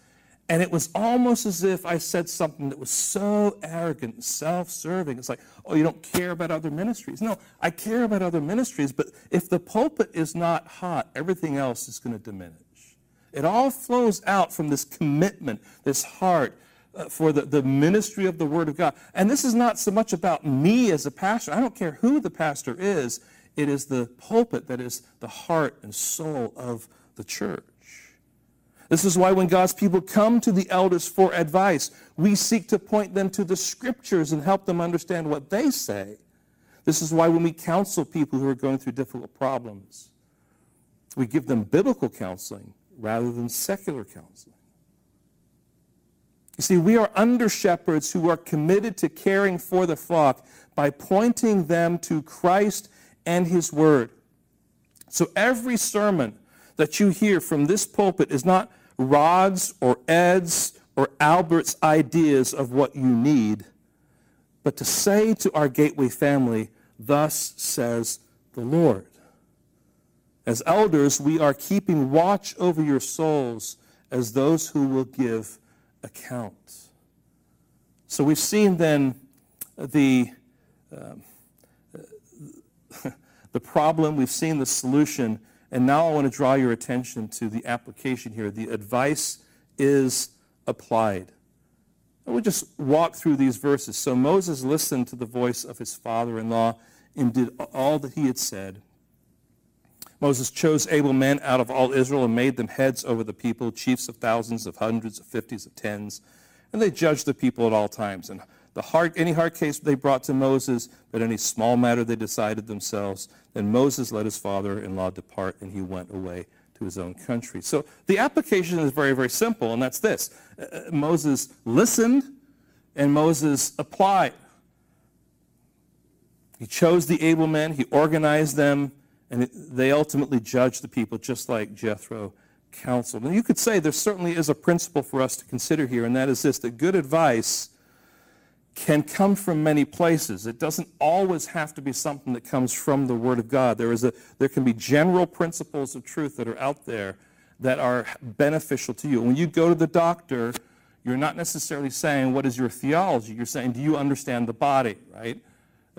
And it was almost as if I said something that was so arrogant and self-serving. It's like, oh, you don't care about other ministries. No, I care about other ministries, but if the pulpit is not hot, everything else is going to diminish. It all flows out from this commitment, this heart uh, for the, the ministry of the Word of God. And this is not so much about me as a pastor. I don't care who the pastor is. It is the pulpit that is the heart and soul of the church. This is why when God's people come to the elders for advice, we seek to point them to the scriptures and help them understand what they say. This is why when we counsel people who are going through difficult problems, we give them biblical counseling rather than secular counseling. You see, we are under shepherds who are committed to caring for the flock by pointing them to Christ and his word. So every sermon that you hear from this pulpit is not Rod's or Ed's or Albert's ideas of what you need, but to say to our Gateway family, thus says the Lord. As elders, we are keeping watch over your souls as those who will give account. So we've seen then the um, the problem, we've seen the solution, and now I want to draw your attention to the application here. The advice is applied. I will just walk through these verses. So Moses listened to the voice of his father-in-law and did all that he had said. Moses chose able men out of all Israel and made them heads over the people, chiefs of thousands, of hundreds, of fifties, of tens. And they judged the people at all times. And the hard, any hard case they brought to Moses, but any small matter they decided themselves. Then Moses let his father-in-law depart, and he went away to his own country. So the application is very, very simple, and that's this. Uh, uh Moses listened, and Moses applied. He chose the able men, he organized them, and they ultimately judged the people just like Jethro counseled. And you could say there certainly is a principle for us to consider here, and that is this, that good advice can come from many places. It doesn't always have to be something that comes from the Word of God. There, is a, there can be general principles of truth that are out there that are beneficial to you. When you go to the doctor, you're not necessarily saying, what is your theology? You're saying, do you understand the body, right?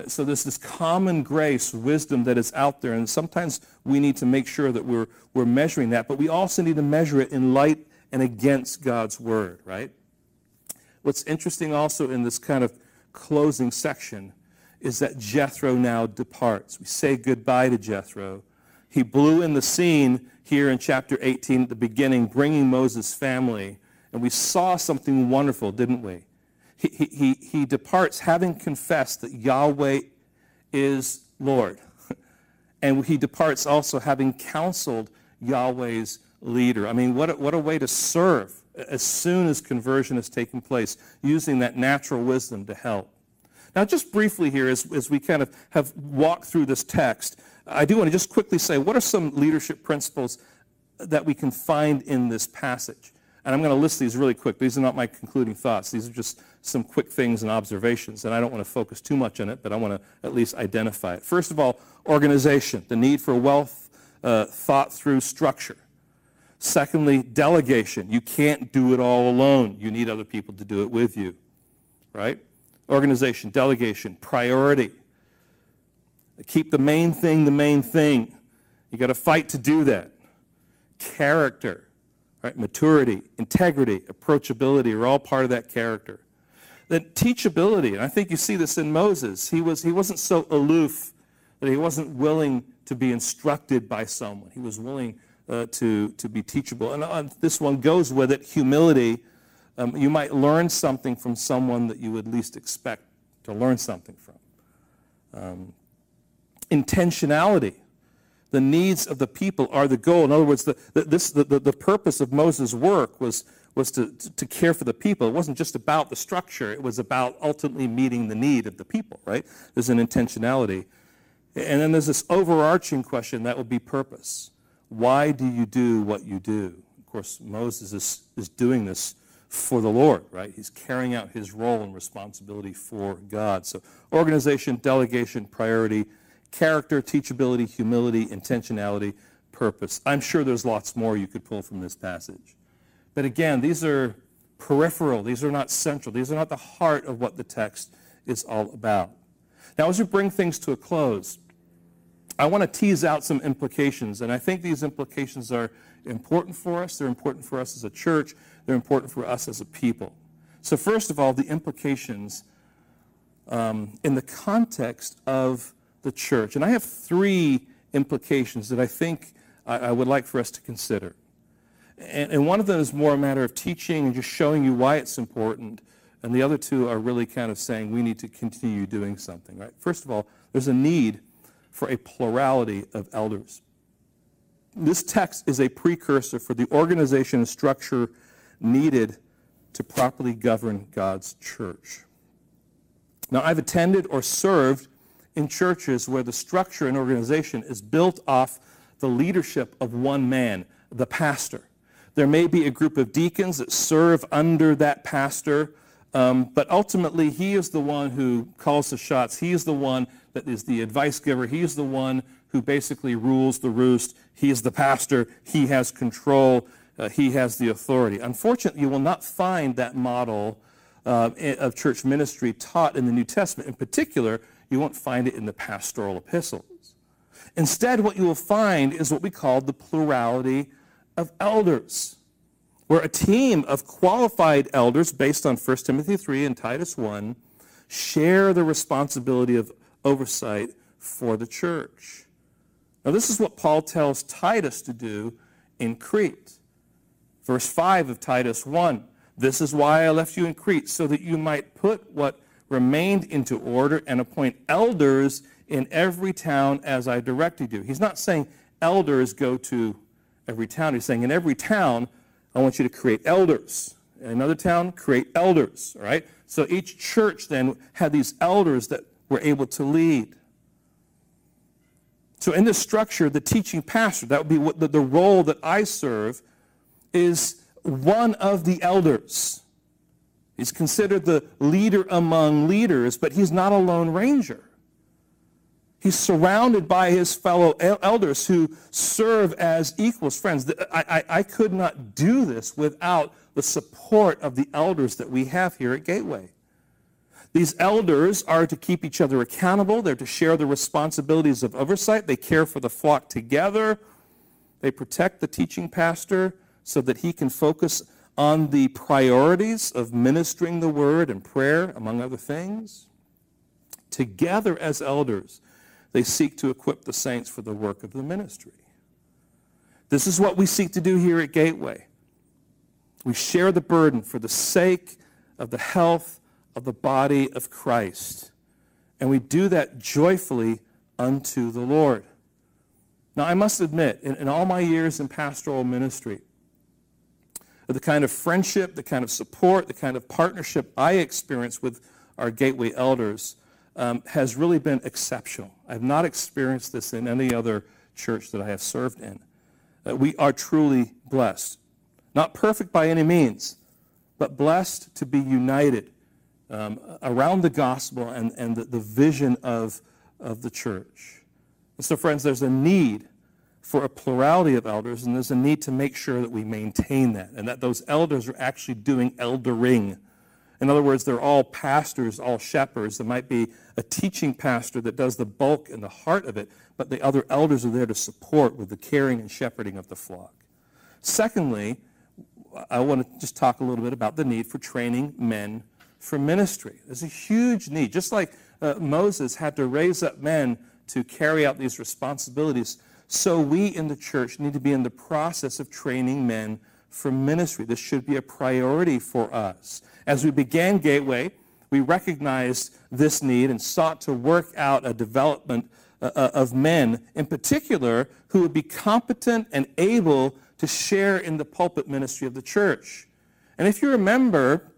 So there's this common grace, wisdom that is out there, and sometimes we need to make sure that we're, we're measuring that, but we also need to measure it in light and against God's word, right? What's interesting also in this kind of closing section is that Jethro now departs. We say goodbye to Jethro. He blew in the scene here in chapter 18 at the beginning, bringing Moses' family. And we saw something wonderful, didn't we? He, he, he departs having confessed that Yahweh is Lord. And he departs also having counseled Yahweh's leader. I mean, what a, what a way to serve as soon as conversion has taken place, using that natural wisdom to help. Now, just briefly here, as, as we kind of have walked through this text, I do want to just quickly say what are some leadership principles that we can find in this passage? And I'm going to list these really quick. These are not my concluding thoughts. These are just some quick things and observations. And I don't want to focus too much on it, but I want to at least identify it. First of all, organization, the need for wealth uh, thought through structure. Secondly, delegation. You can't do it all alone. You need other people to do it with you, right? Organization, delegation, priority. Keep the main thing the main thing. You got to fight to do that. Character, right? Maturity, integrity, approachability are all part of that character. Then teachability, and I think you see this in Moses. He was he wasn't so aloof that he wasn't willing to be instructed by someone. He was willing uh, to to be teachable. And uh, this one goes with it. Humility um, you might learn something from someone that you would least expect to learn something from. Um, intentionality. The needs of the people are the goal. In other words, the, the, this, the, the, the purpose of Moses' work was, was to, to care for the people. It wasn't just about the structure, it was about ultimately meeting the need of the people, right? There's an intentionality. And then there's this overarching question that would be purpose. Why do you do what you do? Of course, Moses is, is doing this for the Lord, right? He's carrying out his role and responsibility for God. So organization, delegation, priority, character, teachability, humility, intentionality, purpose. I'm sure there's lots more you could pull from this passage. But again, these are peripheral. These are not central. These are not the heart of what the text is all about. Now, as we bring things to a close, I want to tease out some implications, and I think these implications are important for us. They're important for us as a church. They're important for us as a people. So, first of all, the implications um, in the context of the church. And I have three implications that I think I, I would like for us to consider. And, and, one of them is more a matter of teaching and just showing you why it's important. And the other two are really kind of saying we need to continue doing something, right? First of all, there's a need for a plurality of elders. This text is a precursor for the organization and structure needed to properly govern God's church. Now, I've attended or served in churches where the structure and organization is built off the leadership of one man, the pastor. There may be a group of deacons that serve under that pastor, um, but ultimately he is the one who calls the shots. He is the one that is the advice giver. He is the one who basically rules the roost. He is the pastor. He has control uh, he has the authority. Unfortunately, you will not find that model uh, of church ministry taught in the New Testament. In particular, you won't find it in the pastoral epistles. Instead, what you will find is what we call the plurality of elders, where a team of qualified elders, based on 1 Timothy 3 and Titus 1, share the responsibility of oversight for the church. Now, this is what Paul tells Titus to do in Crete. Verse 5 of Titus 1 This is why I left you in Crete, so that you might put what remained into order and appoint elders in every town as I directed you. He's not saying elders go to every town. He's saying in every town, I want you to create elders. In another town, create elders. All right? So each church then had these elders that were able to lead. So in this structure, the teaching pastor, that would be what the, the role that I serve is one of the elders. He's considered the leader among leaders, but he's not a lone ranger. He's surrounded by his fellow elders who serve as equals, friends. I, I, I, could not do this without the support of the elders that we have here at Gateway. These elders are to keep each other accountable. They're to share the responsibilities of oversight. They care for the flock together. They protect the teaching pastor so that he can focus on the priorities of ministering the word and prayer, among other things. Together as elders, they seek to equip the saints for the work of the ministry. This is what we seek to do here at Gateway. We share the burden for the sake of the health of the body of Christ. And we do that joyfully unto the Lord. Now, I must admit, in, in all my years in pastoral ministry, the kind of friendship, the kind of support, the kind of partnership I experience with our Gateway elders um, has really been exceptional. I've not experienced this in any other church that I have served in. Uh, we are truly blessed. Not perfect by any means, but blessed to be united um, around the gospel and, and the, the vision of, of the church. And so, friends, there's a need for a plurality of elders, and there's a need to make sure that we maintain that and that those elders are actually doing eldering in other words, they're all pastors, all shepherds. There might be a teaching pastor that does the bulk and the heart of it, but the other elders are there to support with the caring and shepherding of the flock. Secondly, I want to just talk a little bit about the need for training men for ministry. There's a huge need. Just like uh, Moses had to raise up men to carry out these responsibilities, so we in the church need to be in the process of training men for ministry. This should be a priority for us. As we began Gateway, we recognized this need and sought to work out a development uh, uh, of men, in particular, who would be competent and able to share in the pulpit ministry of the church. And if you remember,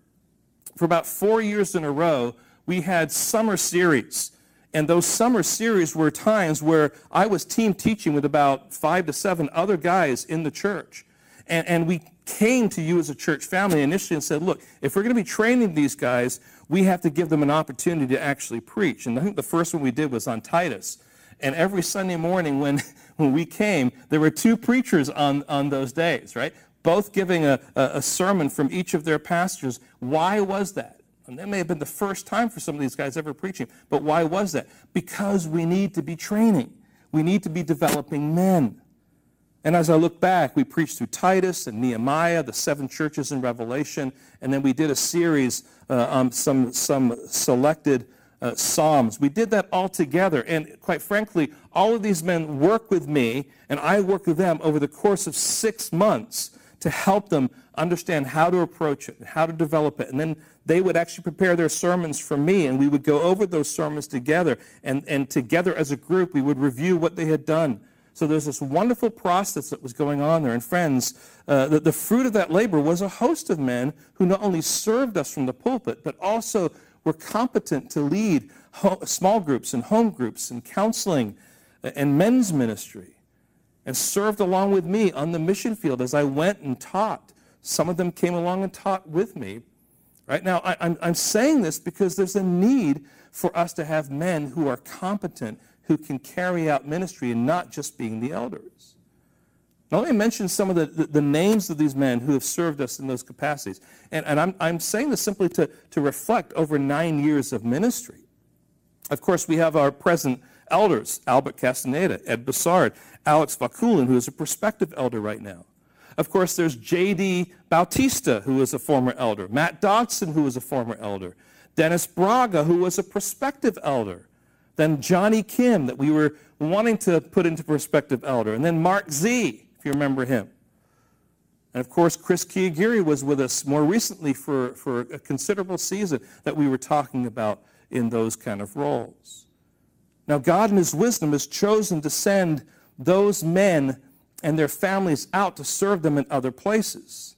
for about four years in a row, we had summer series. And those summer series were times where I was team teaching with about five to seven other guys in the church. And, and we came to you as a church family initially and said, look, if we're going to be training these guys, we have to give them an opportunity to actually preach. And I think the first one we did was on Titus. And every Sunday morning when, when we came, there were two preachers on, on those days, right? Both giving a, a, a sermon from each of their pastors. Why was that? And that may have been the first time for some of these guys ever preaching. But why was that? Because we need to be training. We need to be developing men. And as I look back, we preached through Titus and Nehemiah, the seven churches in Revelation, and then we did a series uh, on some, some selected uh, Psalms. We did that all together. And quite frankly, all of these men work with me, and I work with them over the course of six months to help them understand how to approach it and how to develop it. And then they would actually prepare their sermons for me, and we would go over those sermons together. And, and together as a group, we would review what they had done so there's this wonderful process that was going on there. And friends, uh, the, the fruit of that labor was a host of men who not only served us from the pulpit, but also were competent to lead ho- small groups and home groups and counseling and men's ministry and served along with me on the mission field as I went and taught. Some of them came along and taught with me. Right now, I, I'm, I'm saying this because there's a need for us to have men who are competent who can carry out ministry and not just being the elders. Now, let me mention some of the, the, the, names of these men who have served us in those capacities. And, and I'm, I'm saying this simply to, to reflect over nine years of ministry. Of course, we have our present elders, Albert Castaneda, Ed Bassard, Alex Vakulin, who is a prospective elder right now. Of course, there's J.D. Bautista, who is a former elder, Matt Dodson, who is a former elder, Dennis Braga, who was a prospective elder, then Johnny Kim, that we were wanting to put into perspective elder. And then Mark Z, if you remember him. And of course, Chris Kiagiri was with us more recently for, for a considerable season that we were talking about in those kind of roles. Now, God in His wisdom has chosen to send those men and their families out to serve them in other places.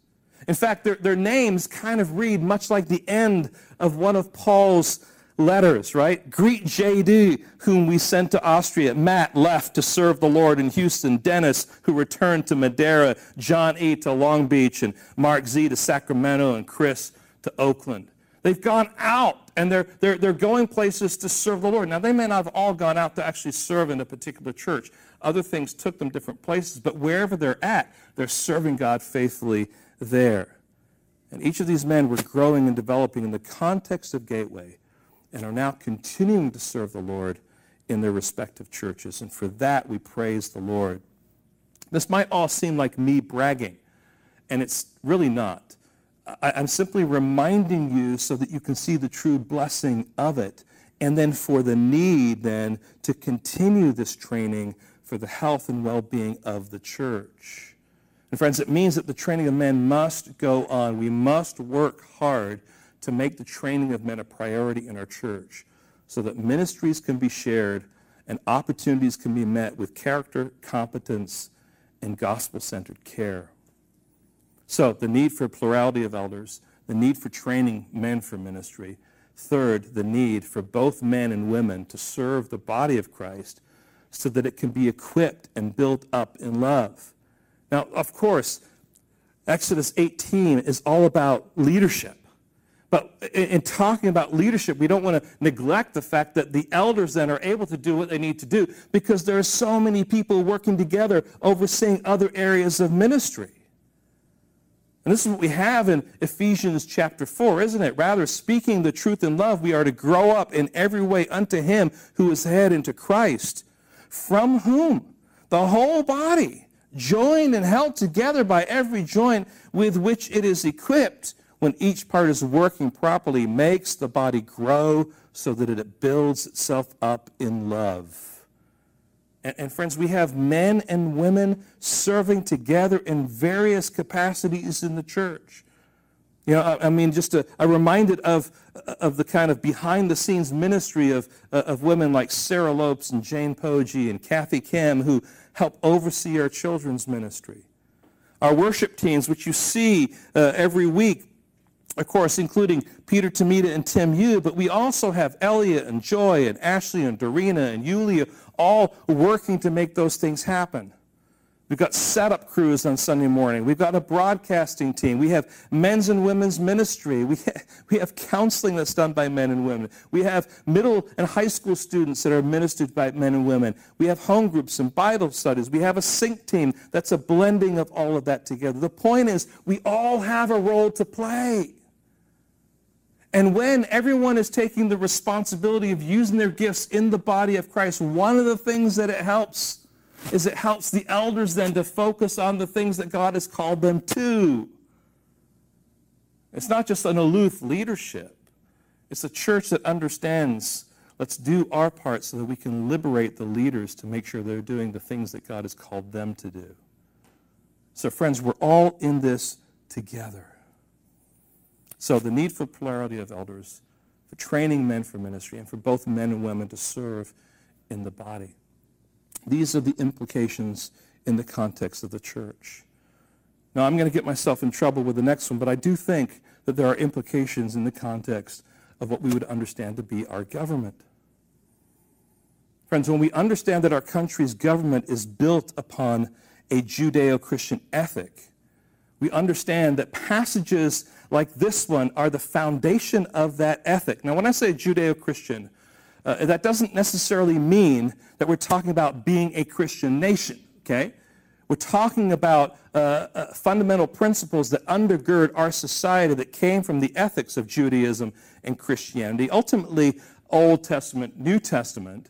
In fact, their, their names kind of read much like the end of one of Paul's letters, right? Greet JD, whom we sent to Austria. Matt left to serve the Lord in Houston. Dennis, who returned to Madeira. John E. to Long Beach. And Mark Z. to Sacramento. And Chris to Oakland. They've gone out and they're, they're, they're going places to serve the Lord. Now, they may not have all gone out to actually serve in a particular church. Other things took them different places, but wherever they're at, they're serving God faithfully there. And each of these men were growing and developing in the context of Gateway and are now continuing to serve the Lord in their respective churches. And for that, we praise the Lord. This might all seem like me bragging, and it's really not. I, am simply reminding you so that you can see the true blessing of it, and then for the need then to continue this training for the health and well-being of the church. And friends, it means that the training of men must go on. We must work hard to make the training of men a priority in our church so that ministries can be shared and opportunities can be met with character, competence, and gospel-centered care. So the need for plurality of elders, the need for training men for ministry. Third, the need for both men and women to serve the body of Christ so that it can be equipped and built up in love. Now, of course, Exodus 18 is all about leadership. But in talking about leadership, we don't want to neglect the fact that the elders then are able to do what they need to do because there are so many people working together overseeing other areas of ministry. And this is what we have in Ephesians chapter 4, isn't it? Rather, speaking the truth in love, we are to grow up in every way unto him who is head into Christ, from whom the whole body, joined and held together by every joint with which it is equipped, when each part is working properly, makes the body grow so that it builds itself up in love. And, friends, we have men and women serving together in various capacities in the church. You know, I, mean, just a, I'm reminded of, of the kind of behind-the-scenes ministry of, of women like Sarah Lopes and Jane Poggi and Kathy Kim who help oversee our children's ministry. Our worship teams, which you see uh, every week, of course, including Peter Tamita and Tim Yu, but we also have Elliot and Joy and Ashley and Dorina and Yulia all working to make those things happen. We've got setup crews on Sunday morning. We've got a broadcasting team. We have men's and women's ministry. We, ha- we have counseling that's done by men and women. We have middle and high school students that are ministered by men and women. We have home groups and Bible studies. We have a sync team that's a blending of all of that together. The point is, we all have a role to play. And when everyone is taking the responsibility of using their gifts in the body of Christ, one of the things that it helps is it helps the elders then to focus on the things that God has called them to. It's not just an aloof leadership. It's a church that understands let's do our part so that we can liberate the leaders to make sure they're doing the things that God has called them to do. So friends, we're all in this together. So the need for plurality of elders, for training men for ministry, and for both men and women to serve in the body. These are the implications in the context of the church. Now, I'm going to get myself in trouble with the next one, but I do think that there are implications in the context of what we would understand to be our government. Friends, when we understand that our country's government is built upon a Judeo-Christian ethic, we understand that passages like this one are the foundation of that ethic. Now, when I say Judeo-Christian, uh, that doesn't necessarily mean that we're talking about being a Christian nation, okay? We're talking about uh, uh, fundamental principles that undergird our society that came from the ethics of Judaism and Christianity, ultimately Old Testament, New Testament.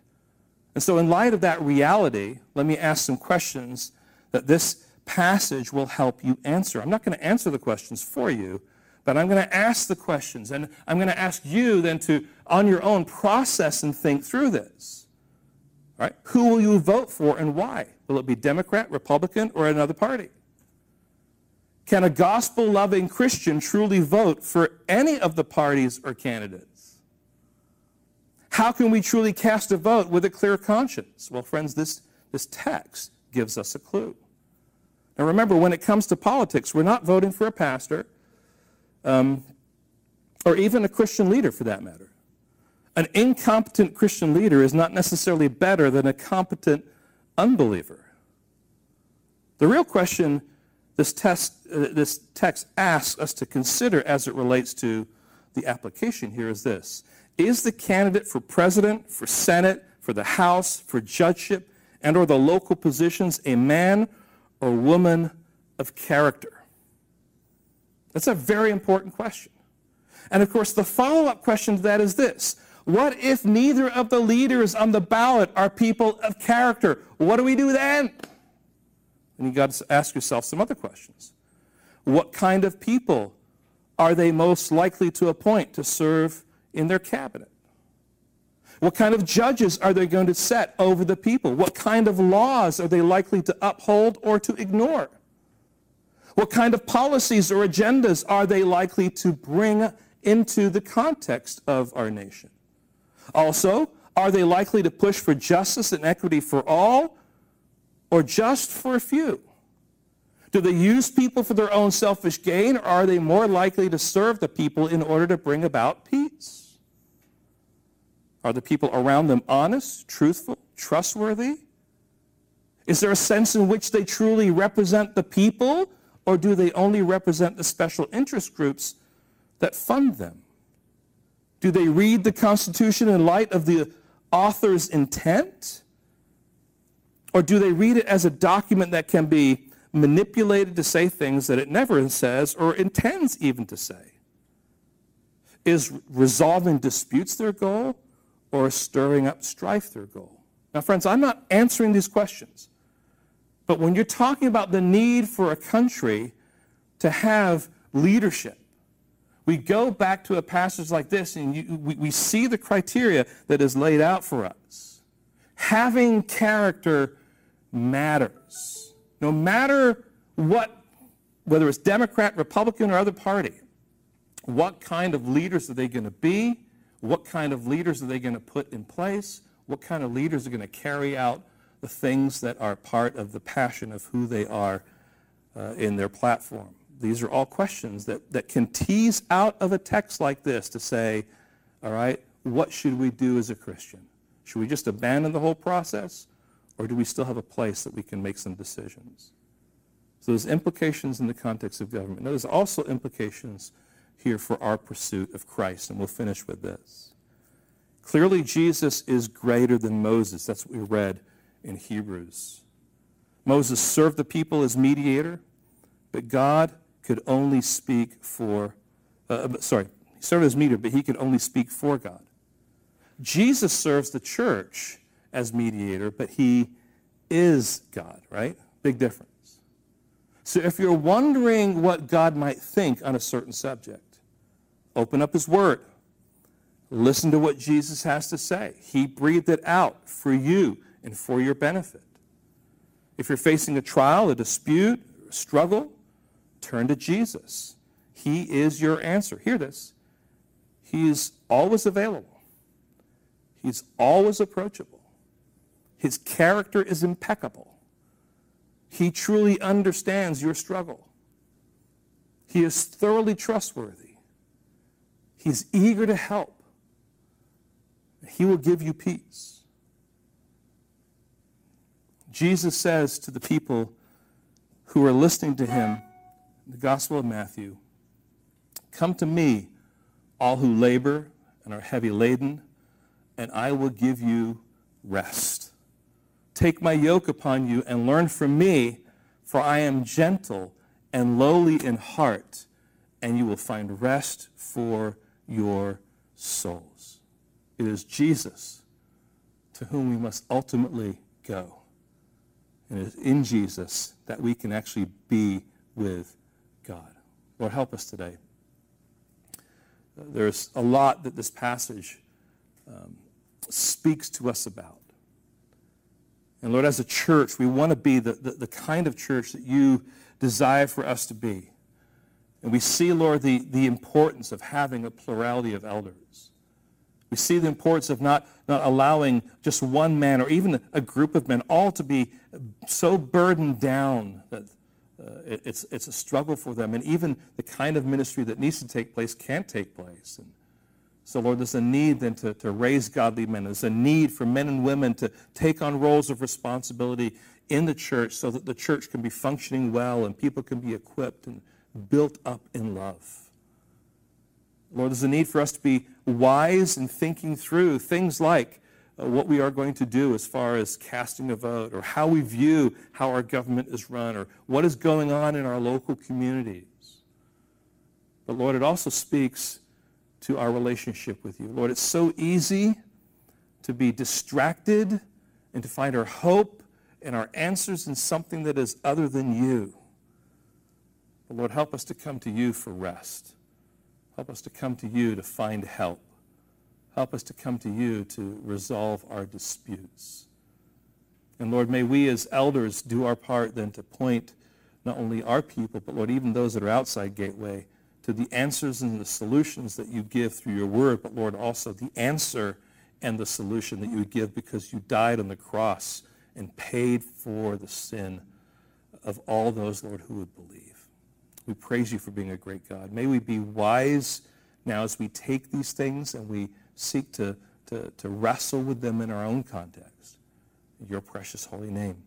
And so in light of that reality, let me ask some questions that this passage will help you answer. I'm not going to answer the questions for you, but I'm going to ask the questions, and I'm going to ask you then to, on your own, process and think through this. Right? Who will you vote for and why? Will it be Democrat, Republican, or another party? Can a gospel-loving Christian truly vote for any of the parties or candidates? How can we truly cast a vote with a clear conscience? Well, friends, this, this text gives us a clue. Now remember, when it comes to politics, we're not voting for a pastor um, or even a Christian leader for that matter. An incompetent Christian leader is not necessarily better than a competent unbeliever. The real question this, test, uh, this text asks us to consider as it relates to the application here is this Is the candidate for president, for Senate, for the House, for judgeship, and or the local positions a man or woman of character? That's a very important question. And of course, the follow up question to that is this What if neither of the leaders on the ballot are people of character? What do we do then? And you got to ask yourself some other questions. What kind of people are they most likely to appoint to serve in their cabinet? What kind of judges are they going to set over the people? What kind of laws are they likely to uphold or to ignore? What kind of policies or agendas are they likely to bring into the context of our nation? Also, are they likely to push for justice and equity for all or just for a few? Do they use people for their own selfish gain or are they more likely to serve the people in order to bring about peace? Are the people around them honest, truthful, trustworthy? Is there a sense in which they truly represent the people or do they only represent the special interest groups that fund them? Do they read the Constitution in light of the author's intent? Or do they read it as a document that can be manipulated to say things that it never says or intends even to say? Is resolving disputes their goal or stirring up strife their goal? Now, friends, I'm not answering these questions. But when you're talking about the need for a country to have leadership, we go back to a passage like this and you, we, we see the criteria that is laid out for us. Having character matters. No matter what, whether it's Democrat, Republican, or other party, what kind of leaders are they going to be? What kind of leaders are they going to put in place? What kind of leaders are going to carry out the things that are part of the passion of who they are uh, in their platform? These are all questions that, that can tease out of a text like this to say, all right, what should we do as a Christian? Should we just abandon the whole process? Or do we still have a place that we can make some decisions? So there's implications in the context of government. Now, there's also implications here for our pursuit of Christ, and we'll finish with this. Clearly, Jesus is greater than Moses. That's what we read in Hebrews. Moses served the people as mediator, but God could only speak for, uh, sorry, he served as mediator, but he could only speak for God. Jesus serves the church as mediator, but he is God, right? Big difference. So if you're wondering what God might think on a certain subject, open up his word. Listen to what Jesus has to say. He breathed it out for you and for your benefit. If you're facing a trial, a dispute, a struggle, turn to Jesus. He is your answer. Hear this. He is always available. He's always approachable. His character is impeccable. He truly understands your struggle. He is thoroughly trustworthy. He's eager to help. He will give you peace. Jesus says to the people who are listening to him, in the Gospel of Matthew, Come to me, all who labor and are heavy laden, and I will give you rest. Take my yoke upon you and learn from me, for I am gentle and lowly in heart, and you will find rest for your souls. It is Jesus to whom we must ultimately go. And it is in Jesus that we can actually be with God. Lord, help us today. There's a lot that this passage um, speaks to us about. And Lord, as a church, we want to be the, the, the, kind of church that you desire for us to be. And we see, Lord, the, the importance of having a plurality of elders. We see the importance of not, not allowing just one man or even a group of men all to be so burdened down that uh, it, it's, it's a struggle for them. And even the kind of ministry that needs to take place can't take place. And, so, Lord, there's a need then to, to raise godly men. There's a need for men and women to take on roles of responsibility in the church so that the church can be functioning well and people can be equipped and built up in love. Lord, there's a need for us to be wise in thinking through things like uh, what we are going to do as far as casting a vote or how we view how our government is run or what is going on in our local communities. But Lord, it also speaks to our relationship with you. Lord, it's so easy to be distracted and to find our hope and our answers in something that is other than you. But Lord, help us to come to you for rest. Help us to come to you to find help. Help us to come to you to resolve our disputes. And Lord, may we as elders do our part then to point not only our people, but Lord, even those that are outside Gateway, to the answers and the solutions that you give through your word, but Lord, also the answer and the solution that you give because you died on the cross and paid for the sin of all those, Lord, who would believe. We praise you for being a great God. May we be wise now as we take these things and we seek to, to, to wrestle with them in our own context. In your precious holy name.